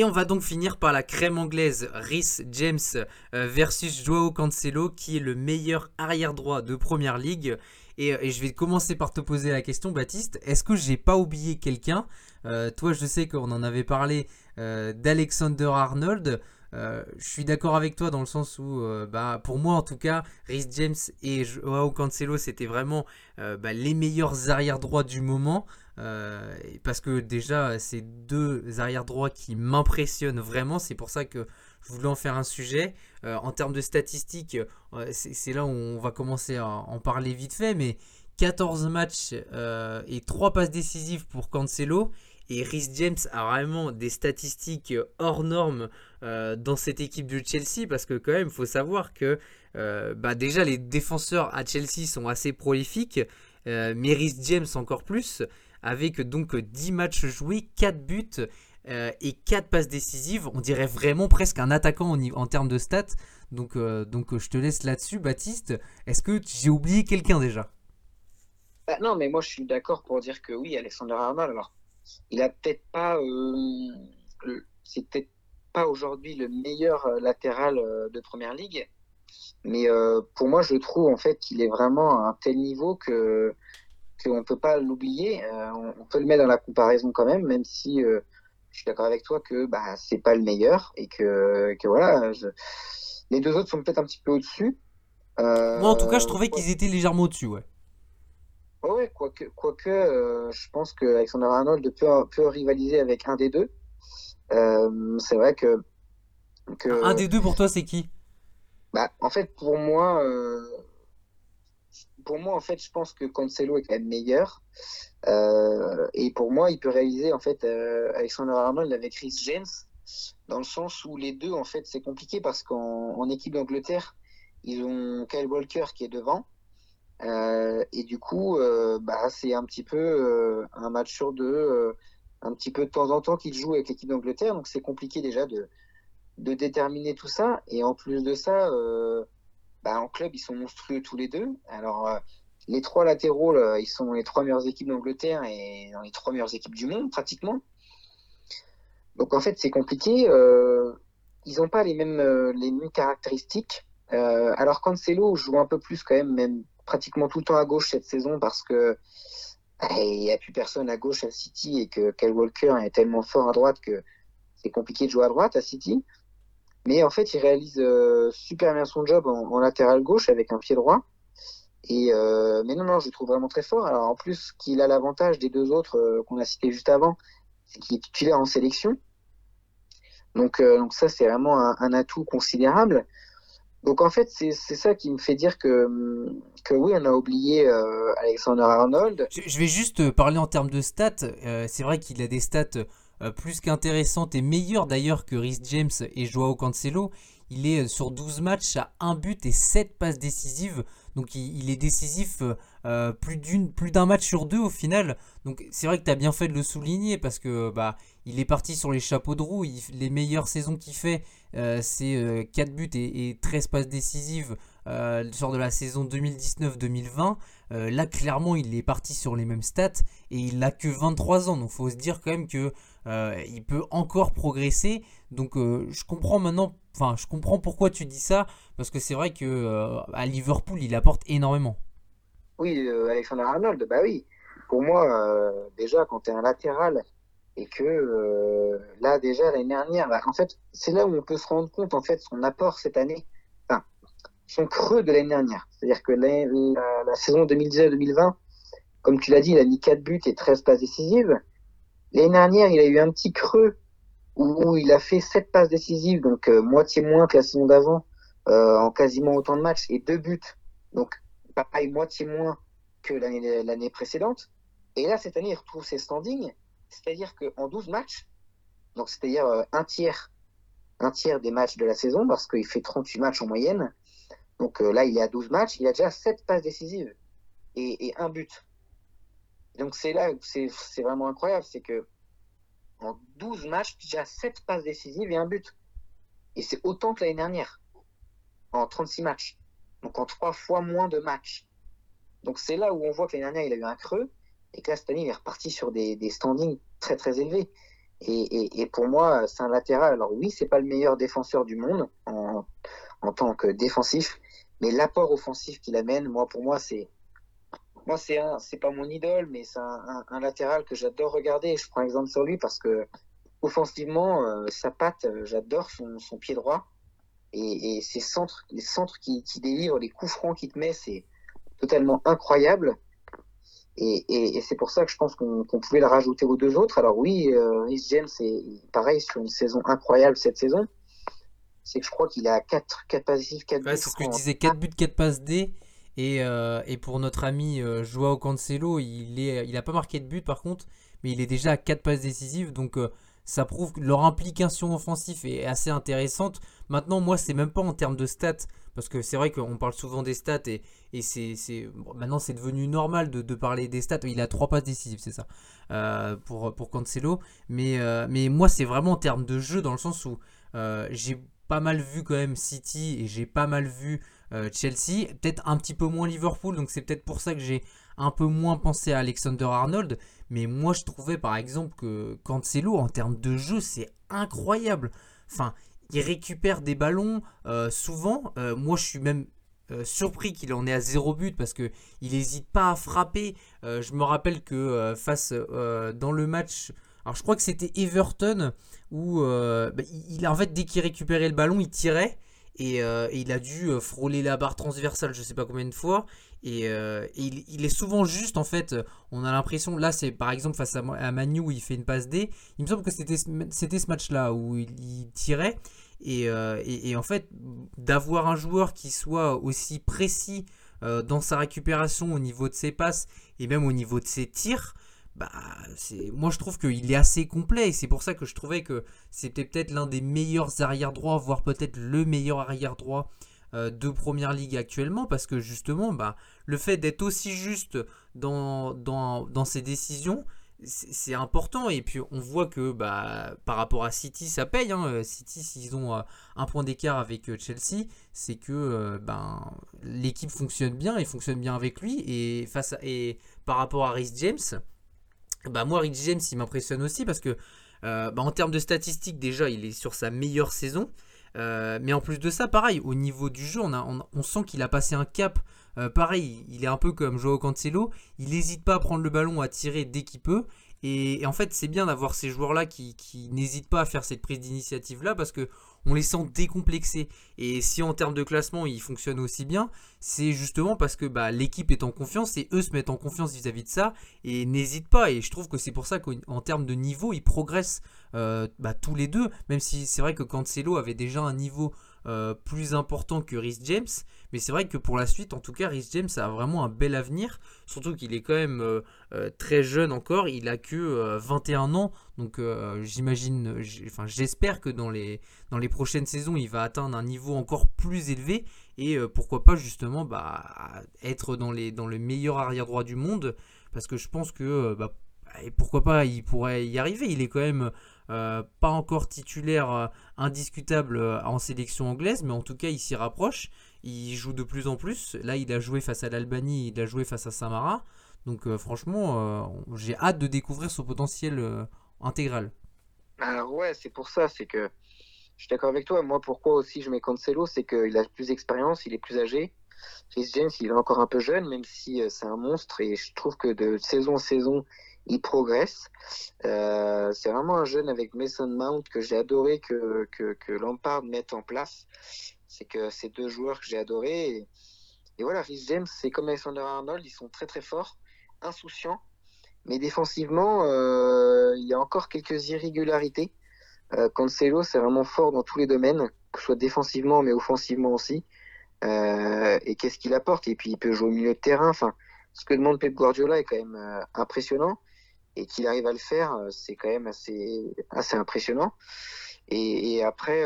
Speaker 1: On va donc finir par la crème anglaise, Rhys James euh, versus Joao Cancelo, qui est le meilleur arrière droit de Première Ligue. Et, euh, et je vais commencer par te poser la question, Baptiste. Est-ce que j'ai pas oublié quelqu'un? Euh, Toi, je sais qu'on en avait parlé d'Alexander Arnold. Je suis d'accord avec toi dans le sens où, bah, pour moi en tout cas, Rhys James et Joao Cancelo, c'était vraiment bah, les meilleurs arrière droits du moment. Euh, parce que déjà, c'est deux arrière droits qui m'impressionnent vraiment. C'est pour ça que je voulais en faire un sujet. Euh, en termes de statistiques, euh, c'est là où on va commencer à en parler vite fait. Mais 14 matchs et 3 passes décisives pour Cancelo. Et Rhys James a vraiment des statistiques hors normes dans cette équipe de Chelsea. Parce que quand même, il faut savoir que bah déjà les défenseurs à Chelsea sont assez prolifiques. Mais Rhys James encore plus avec donc 10 matchs joués, 4 buts euh, et 4 passes décisives. On dirait vraiment presque un attaquant en, termes de stats. Donc, euh, donc je te laisse là-dessus, Baptiste. Est-ce que j'ai oublié quelqu'un déjà?
Speaker 4: Bah, non, mais moi je suis d'accord pour dire que oui, Alexander Arnold, alors, il a peut-être pas, euh, c'est peut-être pas aujourd'hui le meilleur latéral de première ligue, mais pour moi je trouve en fait qu'il est vraiment à un tel niveau que qu'on peut pas l'oublier. Euh, on, on peut le mettre dans la comparaison quand même, même si euh, je suis d'accord avec toi que bah c'est pas le meilleur et que que voilà, je- les deux autres sont peut-être un petit peu au-dessus. Euh,
Speaker 5: Moi, en tout cas, je trouvais qu'ils étaient légèrement au-dessus, ouais.
Speaker 4: Ouais, ouais, quoique, quoique euh, je pense que Alexander Arnold peut, peut rivaliser avec un des deux. Euh, c'est vrai que, que
Speaker 5: Un des deux pour toi, c'est qui?
Speaker 4: Bah, en fait, pour moi, euh, pour moi, en fait, je pense que Cancelo est quand même meilleur. Euh, et pour moi, il peut réaliser, en fait, euh, Alexander Arnold avec Chris James, dans le sens où les deux, en fait, c'est compliqué parce qu'en en équipe d'Angleterre, ils ont Kyle Walker qui est devant. Euh, et du coup, euh, bah, c'est un petit peu un match sur deux, un petit peu de temps en temps qu'il joue avec l'équipe d'Angleterre. Donc c'est compliqué déjà de, de déterminer tout ça. Et en plus de ça, bah, en club, ils sont monstrueux tous les deux. Alors, euh, les trois latéraux, là, ils sont les trois meilleures équipes d'Angleterre et dans les trois meilleures équipes du monde, pratiquement. Donc en fait, c'est compliqué. Euh, ils n'ont pas les mêmes, euh, les mêmes caractéristiques. Euh, alors Cancelo joue un peu plus quand même, même pratiquement tout le temps à gauche cette saison parce que bah, il n'y a plus personne à gauche à City et que Kyle Walker est tellement fort à droite que c'est compliqué de jouer à droite à City. Mais en fait, il réalise euh, super bien son job en, latéral gauche avec un pied droit. Et euh, mais non, non, je le trouve vraiment très fort. Alors en plus, qu'il a l'avantage des deux autres euh, qu'on a cités juste avant, c'est qu'il est titulaire en sélection. Donc, donc ça, c'est vraiment un, atout considérable. Donc en fait, c'est ça qui me fait dire que, que oui, on a oublié Alexander Arnold.
Speaker 5: Je vais juste parler en termes de stats. C'est vrai qu'il a des stats plus qu'intéressantes et meilleures d'ailleurs que Rhys James et Joao Cancelo. Il est euh, sur 12 matchs à 1 but et 7 passes décisives. Donc il, est décisif euh, euh, plus d'une plus d'un match sur deux au final. Donc c'est vrai que tu as bien fait de le souligner parce que bah il est parti sur les chapeaux de roue. Les meilleures saisons qu'il fait, euh, c'est euh, 4 buts et, et 13 passes décisives euh, sur de la saison 2019-2020. Euh, là, clairement, il est parti sur les mêmes stats et il n'a que 23 ans. Donc, faut se dire quand même que euh, il peut encore progresser. Donc, euh, je comprends maintenant. Enfin, je comprends pourquoi tu dis ça parce que c'est vrai que euh, à Liverpool, il apporte énormément.
Speaker 4: Oui, Alexander Arnold, bah oui. Pour moi, déjà, quand tu es un latéral et que là, déjà, l'année dernière, bah, en fait, c'est là où on peut se rendre compte, en fait, son apport cette année, enfin, son creux de l'année dernière. C'est-à-dire que la, la saison 2019-2020, comme tu l'as dit, il a mis 4 buts et 13 passes décisives. L'année dernière, il a eu un petit creux où, il a fait 7 passes décisives, donc euh, moitié moins que la saison d'avant, euh, en quasiment autant de matchs, et 2 buts. Donc, pareil, moitié moins que l'année précédente. Et là, cette année, il retrouve ses standings. C'est-à-dire qu'en 12 matchs, donc c'est-à-dire euh, un tiers, un tiers des matchs de la saison, parce qu'il fait 38 matchs en moyenne. Donc là, il est à 12 matchs, il a déjà 7 passes décisives et, et un but. Donc c'est là c'est vraiment incroyable, c'est que en 12 matchs, déjà 7 passes décisives et un but. Et c'est autant que l'année dernière, en 36 matchs. Donc en 3 fois moins de matchs. Donc c'est là où on voit que l'année dernière, il a eu un creux, et que là, cette année, il est reparti sur des, standings très très élevés. Et pour moi, c'est un latéral. Alors oui, c'est pas le meilleur défenseur du monde en, en tant que défensif, mais l'apport offensif qu'il amène, moi, pour moi, c'est moi, c'est un, c'est pas mon idole, mais c'est un, un, un latéral que j'adore regarder. Je prends exemple sur lui parce que offensivement, euh, sa patte, euh, j'adore son, son pied droit et, et ses centres, les centres qui, qui délivrent, les coups francs qu'il te met, c'est totalement incroyable. Et, et, et c'est pour ça que je pense qu'on qu'on pouvait le rajouter aux deux autres. Alors oui, euh, Rhys James est pareil sur une saison incroyable cette saison. C'est que je crois qu'il a 4, 4 passifs, 4
Speaker 1: Ouais,
Speaker 4: buts.
Speaker 1: c'est ce que je disais 4 buts, 4 passes D. Et, euh, et pour notre ami euh, Joao Cancelo, il est, il pas marqué de but par contre, mais il est déjà à 4 passes décisives. Donc euh, ça prouve que leur implication offensive est assez intéressante. Maintenant, moi, c'est même pas en termes de stats, parce que c'est vrai qu'on parle souvent des stats et, c'est, maintenant c'est devenu normal de, parler des stats. Il a 3 passes décisives, c'est ça, pour, pour Cancelo. Mais, mais moi, c'est vraiment en termes de jeu, dans le sens où j'ai pas mal vu quand même City et j'ai pas mal vu Chelsea, peut-être un petit peu moins Liverpool, donc c'est peut-être pour ça que j'ai un peu moins pensé à Alexander Arnold. Mais moi, je trouvais par exemple que Cancelo, en termes de jeu, c'est incroyable. Enfin, il récupère des ballons euh, souvent. Euh, moi, je suis même euh, surpris qu'il en ait à zéro but parce que il n'hésite pas à frapper. Euh, je me rappelle que euh, face euh, dans le match, alors je crois que c'était Everton où euh, bah, il- en fait dès qu'il récupérait le ballon, il tirait et, euh, et il a dû euh, frôler la barre transversale, je sais pas combien de fois. Et, euh, il, est souvent juste en fait. On a l'impression, là c'est par exemple face à, à Manu où il fait une passe D. Il me semble que c'était ce- ce match-là où il, tirait. Et, en fait, d'avoir un joueur qui soit aussi précis dans sa récupération au niveau de ses passes et même au niveau de ses tirs, bah, c'est, moi je trouve qu'il est assez complet et c'est pour ça que je trouvais que c'était peut-être l'un des meilleurs arrière droits, voire peut-être le meilleur arrière droit euh, de première ligue actuellement parce que justement, bah, le fait d'être aussi juste dans, ses décisions, c'est important et puis on voit que bah, par rapport à City ça paye hein. Euh, City s'ils ont euh, un point d'écart avec Chelsea c'est que ben, l'équipe fonctionne bien et fonctionne bien avec lui et, et par rapport à Rhys James bah moi Rhys James il m'impressionne aussi parce que euh, bah, en termes de statistiques déjà il est sur sa meilleure saison. Euh, mais en plus de ça pareil au niveau du jeu on, sent qu'il a passé un cap. Euh, pareil, il est un peu comme Joao Cancelo, il n'hésite pas à prendre le ballon, à tirer dès qu'il peut. Et, en fait, c'est bien d'avoir ces joueurs-là qui n'hésitent pas à faire cette prise d'initiative-là parce que on les sent décomplexés. Et si en termes de classement, ils fonctionnent aussi bien, c'est justement parce que bah, l'équipe est en confiance et eux se mettent en confiance vis-à-vis de ça et n'hésitent pas. Et je trouve que c'est pour ça qu'en termes de niveau, ils progressent euh, bah, tous les deux. Même si c'est vrai que Cancelo avait déjà un niveau euh, plus important que Rhys James. Mais c'est vrai que pour la suite, en tout cas, Rhys James a vraiment un bel avenir. Surtout qu'il est quand même euh, euh, très jeune encore. Il a que euh, 21 ans. Donc euh, j'imagine, enfin j'espère que dans les, dans les prochaines saisons, il va atteindre un niveau encore plus élevé. Et euh, pourquoi pas justement bah, être dans, les, dans le meilleur arrière droit du monde. Parce que je pense que euh, bah, et pourquoi pas, il pourrait y arriver. Il est quand même euh, pas encore titulaire euh, indiscutable euh, en sélection anglaise, mais en tout cas, il s'y rapproche. Il joue de plus en plus. Là, il a joué face à l'Albanie, il a joué face à Samara. Donc, euh, franchement, euh, j'ai hâte de découvrir son potentiel euh, intégral.
Speaker 4: Alors ouais, c'est pour ça, c'est que je suis d'accord avec toi. Moi, pourquoi aussi je mets Cancelo, c'est qu'il a plus d'expérience, il est plus âgé. Rhys James, il est encore un peu jeune, même si c'est un monstre, et je trouve que de saison en saison, il progresse. C'est vraiment un jeune avec Mason Mount que j'ai adoré que, que, que Lampard mette en place. C'est que ces deux joueurs que j'ai adorés. Et, voilà, Rhys James, c'est comme Alexander Arnold, ils sont très très forts, insouciants. Mais défensivement, euh, il y a encore quelques irrégularités. Euh, Cancelo, c'est vraiment fort dans tous les domaines, que ce soit défensivement, mais offensivement aussi. Euh, et qu'est-ce qu'il apporte? Et puis, il peut jouer au milieu de terrain. Enfin, ce que demande Pep Guardiola est quand même impressionnant. et qu'il arrive à le faire, c'est quand même assez, assez impressionnant. Et, après,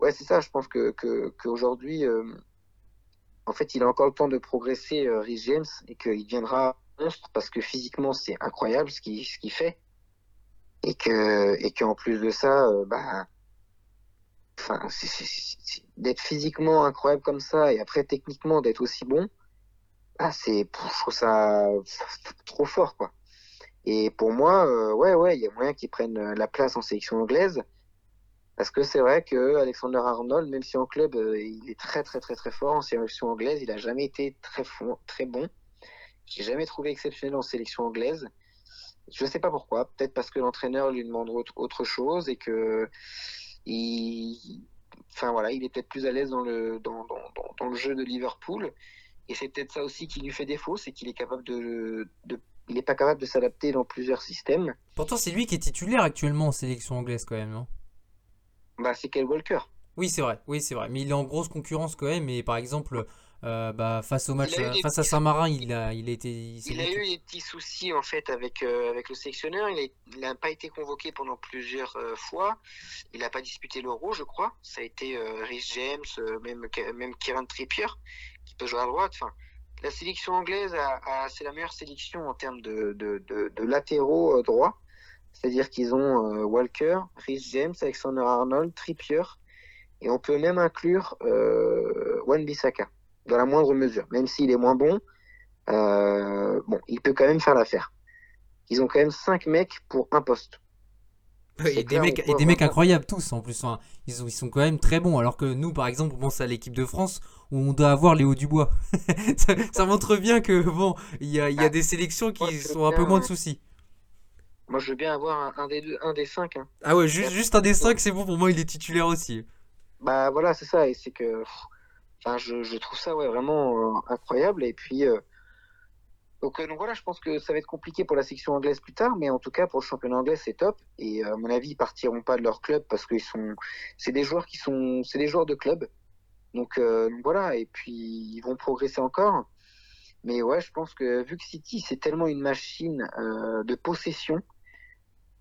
Speaker 4: ouais, c'est ça, je pense que, qu'aujourd'hui, euh, en fait, il a encore le temps de progresser, euh, Rhys James, et qu'il deviendra monstre parce que physiquement, c'est incroyable ce qu'il ce qu'il fait. Et que, et qu'en plus de ça, euh, bah, enfin, d'être physiquement incroyable comme ça et après techniquement d'être aussi bon, ah, c'est, je trouve ça trop fort, quoi. Et pour moi, euh, ouais, ouais, il y a moyen qu'il prenne euh, la place en sélection anglaise. Parce que c'est vrai que Alexander Arnold, même si en club, euh, il est très, très, très, très fort en sélection anglaise, il a jamais été très, fo- très bon. J'ai jamais trouvé exceptionnel en sélection anglaise. Je sais pas pourquoi. Peut-être parce que l'entraîneur lui demande autre, chose et que il, enfin voilà, il est peut-être plus à l'aise dans le dans, dans, dans, le jeu de Liverpool. Et c'est peut-être ça aussi qui lui fait défaut, c'est qu'il est capable de il n'est pas capable de s'adapter dans plusieurs systèmes.
Speaker 1: Pourtant, c'est lui qui est titulaire actuellement en sélection anglaise quand même, non?
Speaker 4: Bah, c'est Kyle Walker.
Speaker 1: Oui, c'est vrai. Oui, c'est vrai. Mais il est en grosse concurrence quand même. Et par exemple, euh, bah, face au match, euh, face à Saint-Marin, il a, il a été. il
Speaker 4: a eu des petits soucis en fait avec euh, avec le sélectionneur. Il n'a pas été convoqué pendant plusieurs euh, fois. Il n'a pas disputé l'Euro, je crois. Ça a été Rhys James, même même Kieran Trippier qui peut jouer à droite. Enfin, la sélection anglaise a, a- c'est la meilleure sélection en termes de de, de, de latéraux droits. C'est-à-dire qu'ils ont euh, Walker, Rhys James, Alexander Arnold, Trippier, et on peut même inclure euh, Wan-Bissaka dans la moindre mesure, même s'il est moins bon. Euh, bon, il peut quand même faire l'affaire. Ils ont quand même 5 mecs pour un poste.
Speaker 1: Et des mecs, et des incroyables tous en plus. Enfin, ils, sont, ils sont quand même très bons. Alors que nous, par exemple, on pense à l'équipe de France où on doit avoir Léo Dubois. (laughs) ça, ça montre bien que bon, il y a, il y a
Speaker 4: Ah,
Speaker 1: des sélections qui sont un peu moins de soucis.
Speaker 4: Moi, je veux bien avoir un, un des deux, un des cinq. hein.
Speaker 1: Ah ouais, juste, juste un des cinq, c'est bon pour moi. Il est titulaire aussi.
Speaker 4: Bah voilà, c'est ça. Et c'est que, enfin, je, je trouve ça ouais vraiment euh, incroyable. Et puis, euh, donc, euh, donc voilà, je pense que ça va être compliqué pour la section anglaise plus tard, mais en tout cas pour le championnat anglais, c'est top. Et à mon avis, ils partiront pas de leur club parce qu'ils sont, c'est des joueurs qui sont, c'est des joueurs de club. Donc, donc voilà. Et puis ils vont progresser encore. Mais ouais, je pense que vu que City c'est tellement une machine de possession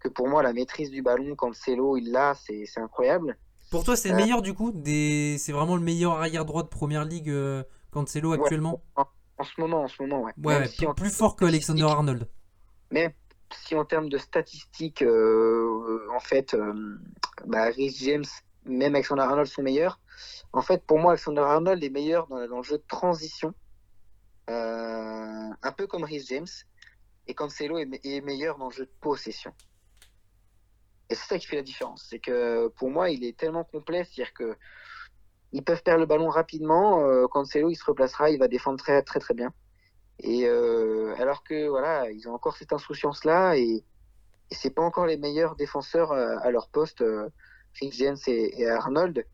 Speaker 4: que pour moi la maîtrise du ballon quand Cancelo il l'a, c'est incroyable.
Speaker 1: Pour toi, c'est le
Speaker 4: Euh,
Speaker 1: meilleur du coup des... C'est vraiment le meilleur arrière droit de première ligue euh, Cancelo
Speaker 4: Ouais,
Speaker 1: actuellement?
Speaker 4: en, en ce moment, en ce moment, ouais.
Speaker 1: Ouais, ouais,
Speaker 4: si
Speaker 1: plus,
Speaker 4: en-
Speaker 1: plus fort que Alexander Arnold.
Speaker 4: Même si en termes de statistiques, euh, en fait, euh, bah, Rhys James, même Alexander Arnold sont meilleurs. En fait, pour moi, Alexander Arnold est meilleur dans, dans le jeu de transition, euh, un peu comme Rhys James, et Cancelo est, est meilleur dans le jeu de possession. Et c'est ça qui fait la différence. C'est que pour moi, il est tellement complet, c'est-à-dire que ils peuvent perdre le ballon rapidement. Euh, Cancelo, il se replacera, il va défendre très très très bien. Et euh, alors que voilà, ils ont encore cette insouciance-là et, et c'est pas encore les meilleurs défenseurs euh, à leur poste, euh, Rhys James et, Arnold.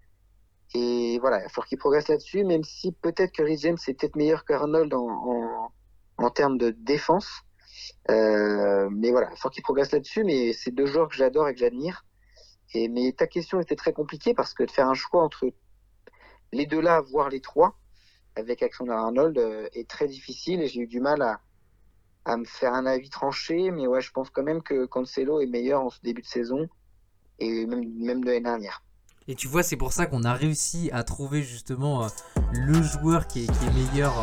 Speaker 4: Et voilà, il falloir qu'ils progressent là-dessus, même si peut-être que Rhys James est peut-être meilleur qu'Arnold en, en termes de défense. Euh, mais voilà, il va falloir qu'ils progressent là-dessus. Mais c'est deux joueurs que j'adore et que j'admire. Et mais ta question était très compliquée parce que de faire un choix entre les deux là, voire les trois, avec Alexander Arnold, euh, est très difficile et j'ai eu du mal à, à me faire un avis tranché. Mais ouais, je pense quand même que Cancelo est meilleur en ce début de saison et même, même de l'année dernière.
Speaker 1: Et tu vois, c'est pour ça qu'on a réussi à trouver justement euh, le joueur qui est meilleur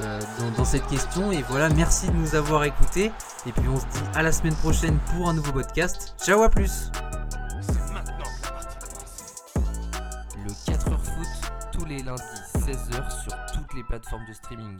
Speaker 1: euh, dans, dans cette question. Et voilà, merci de nous avoir écoutés. Et puis on se dit à la semaine prochaine pour un nouveau podcast. Ciao, à plus.
Speaker 7: Le 4h foot tous les lundis 16h sur toutes les plateformes de streaming.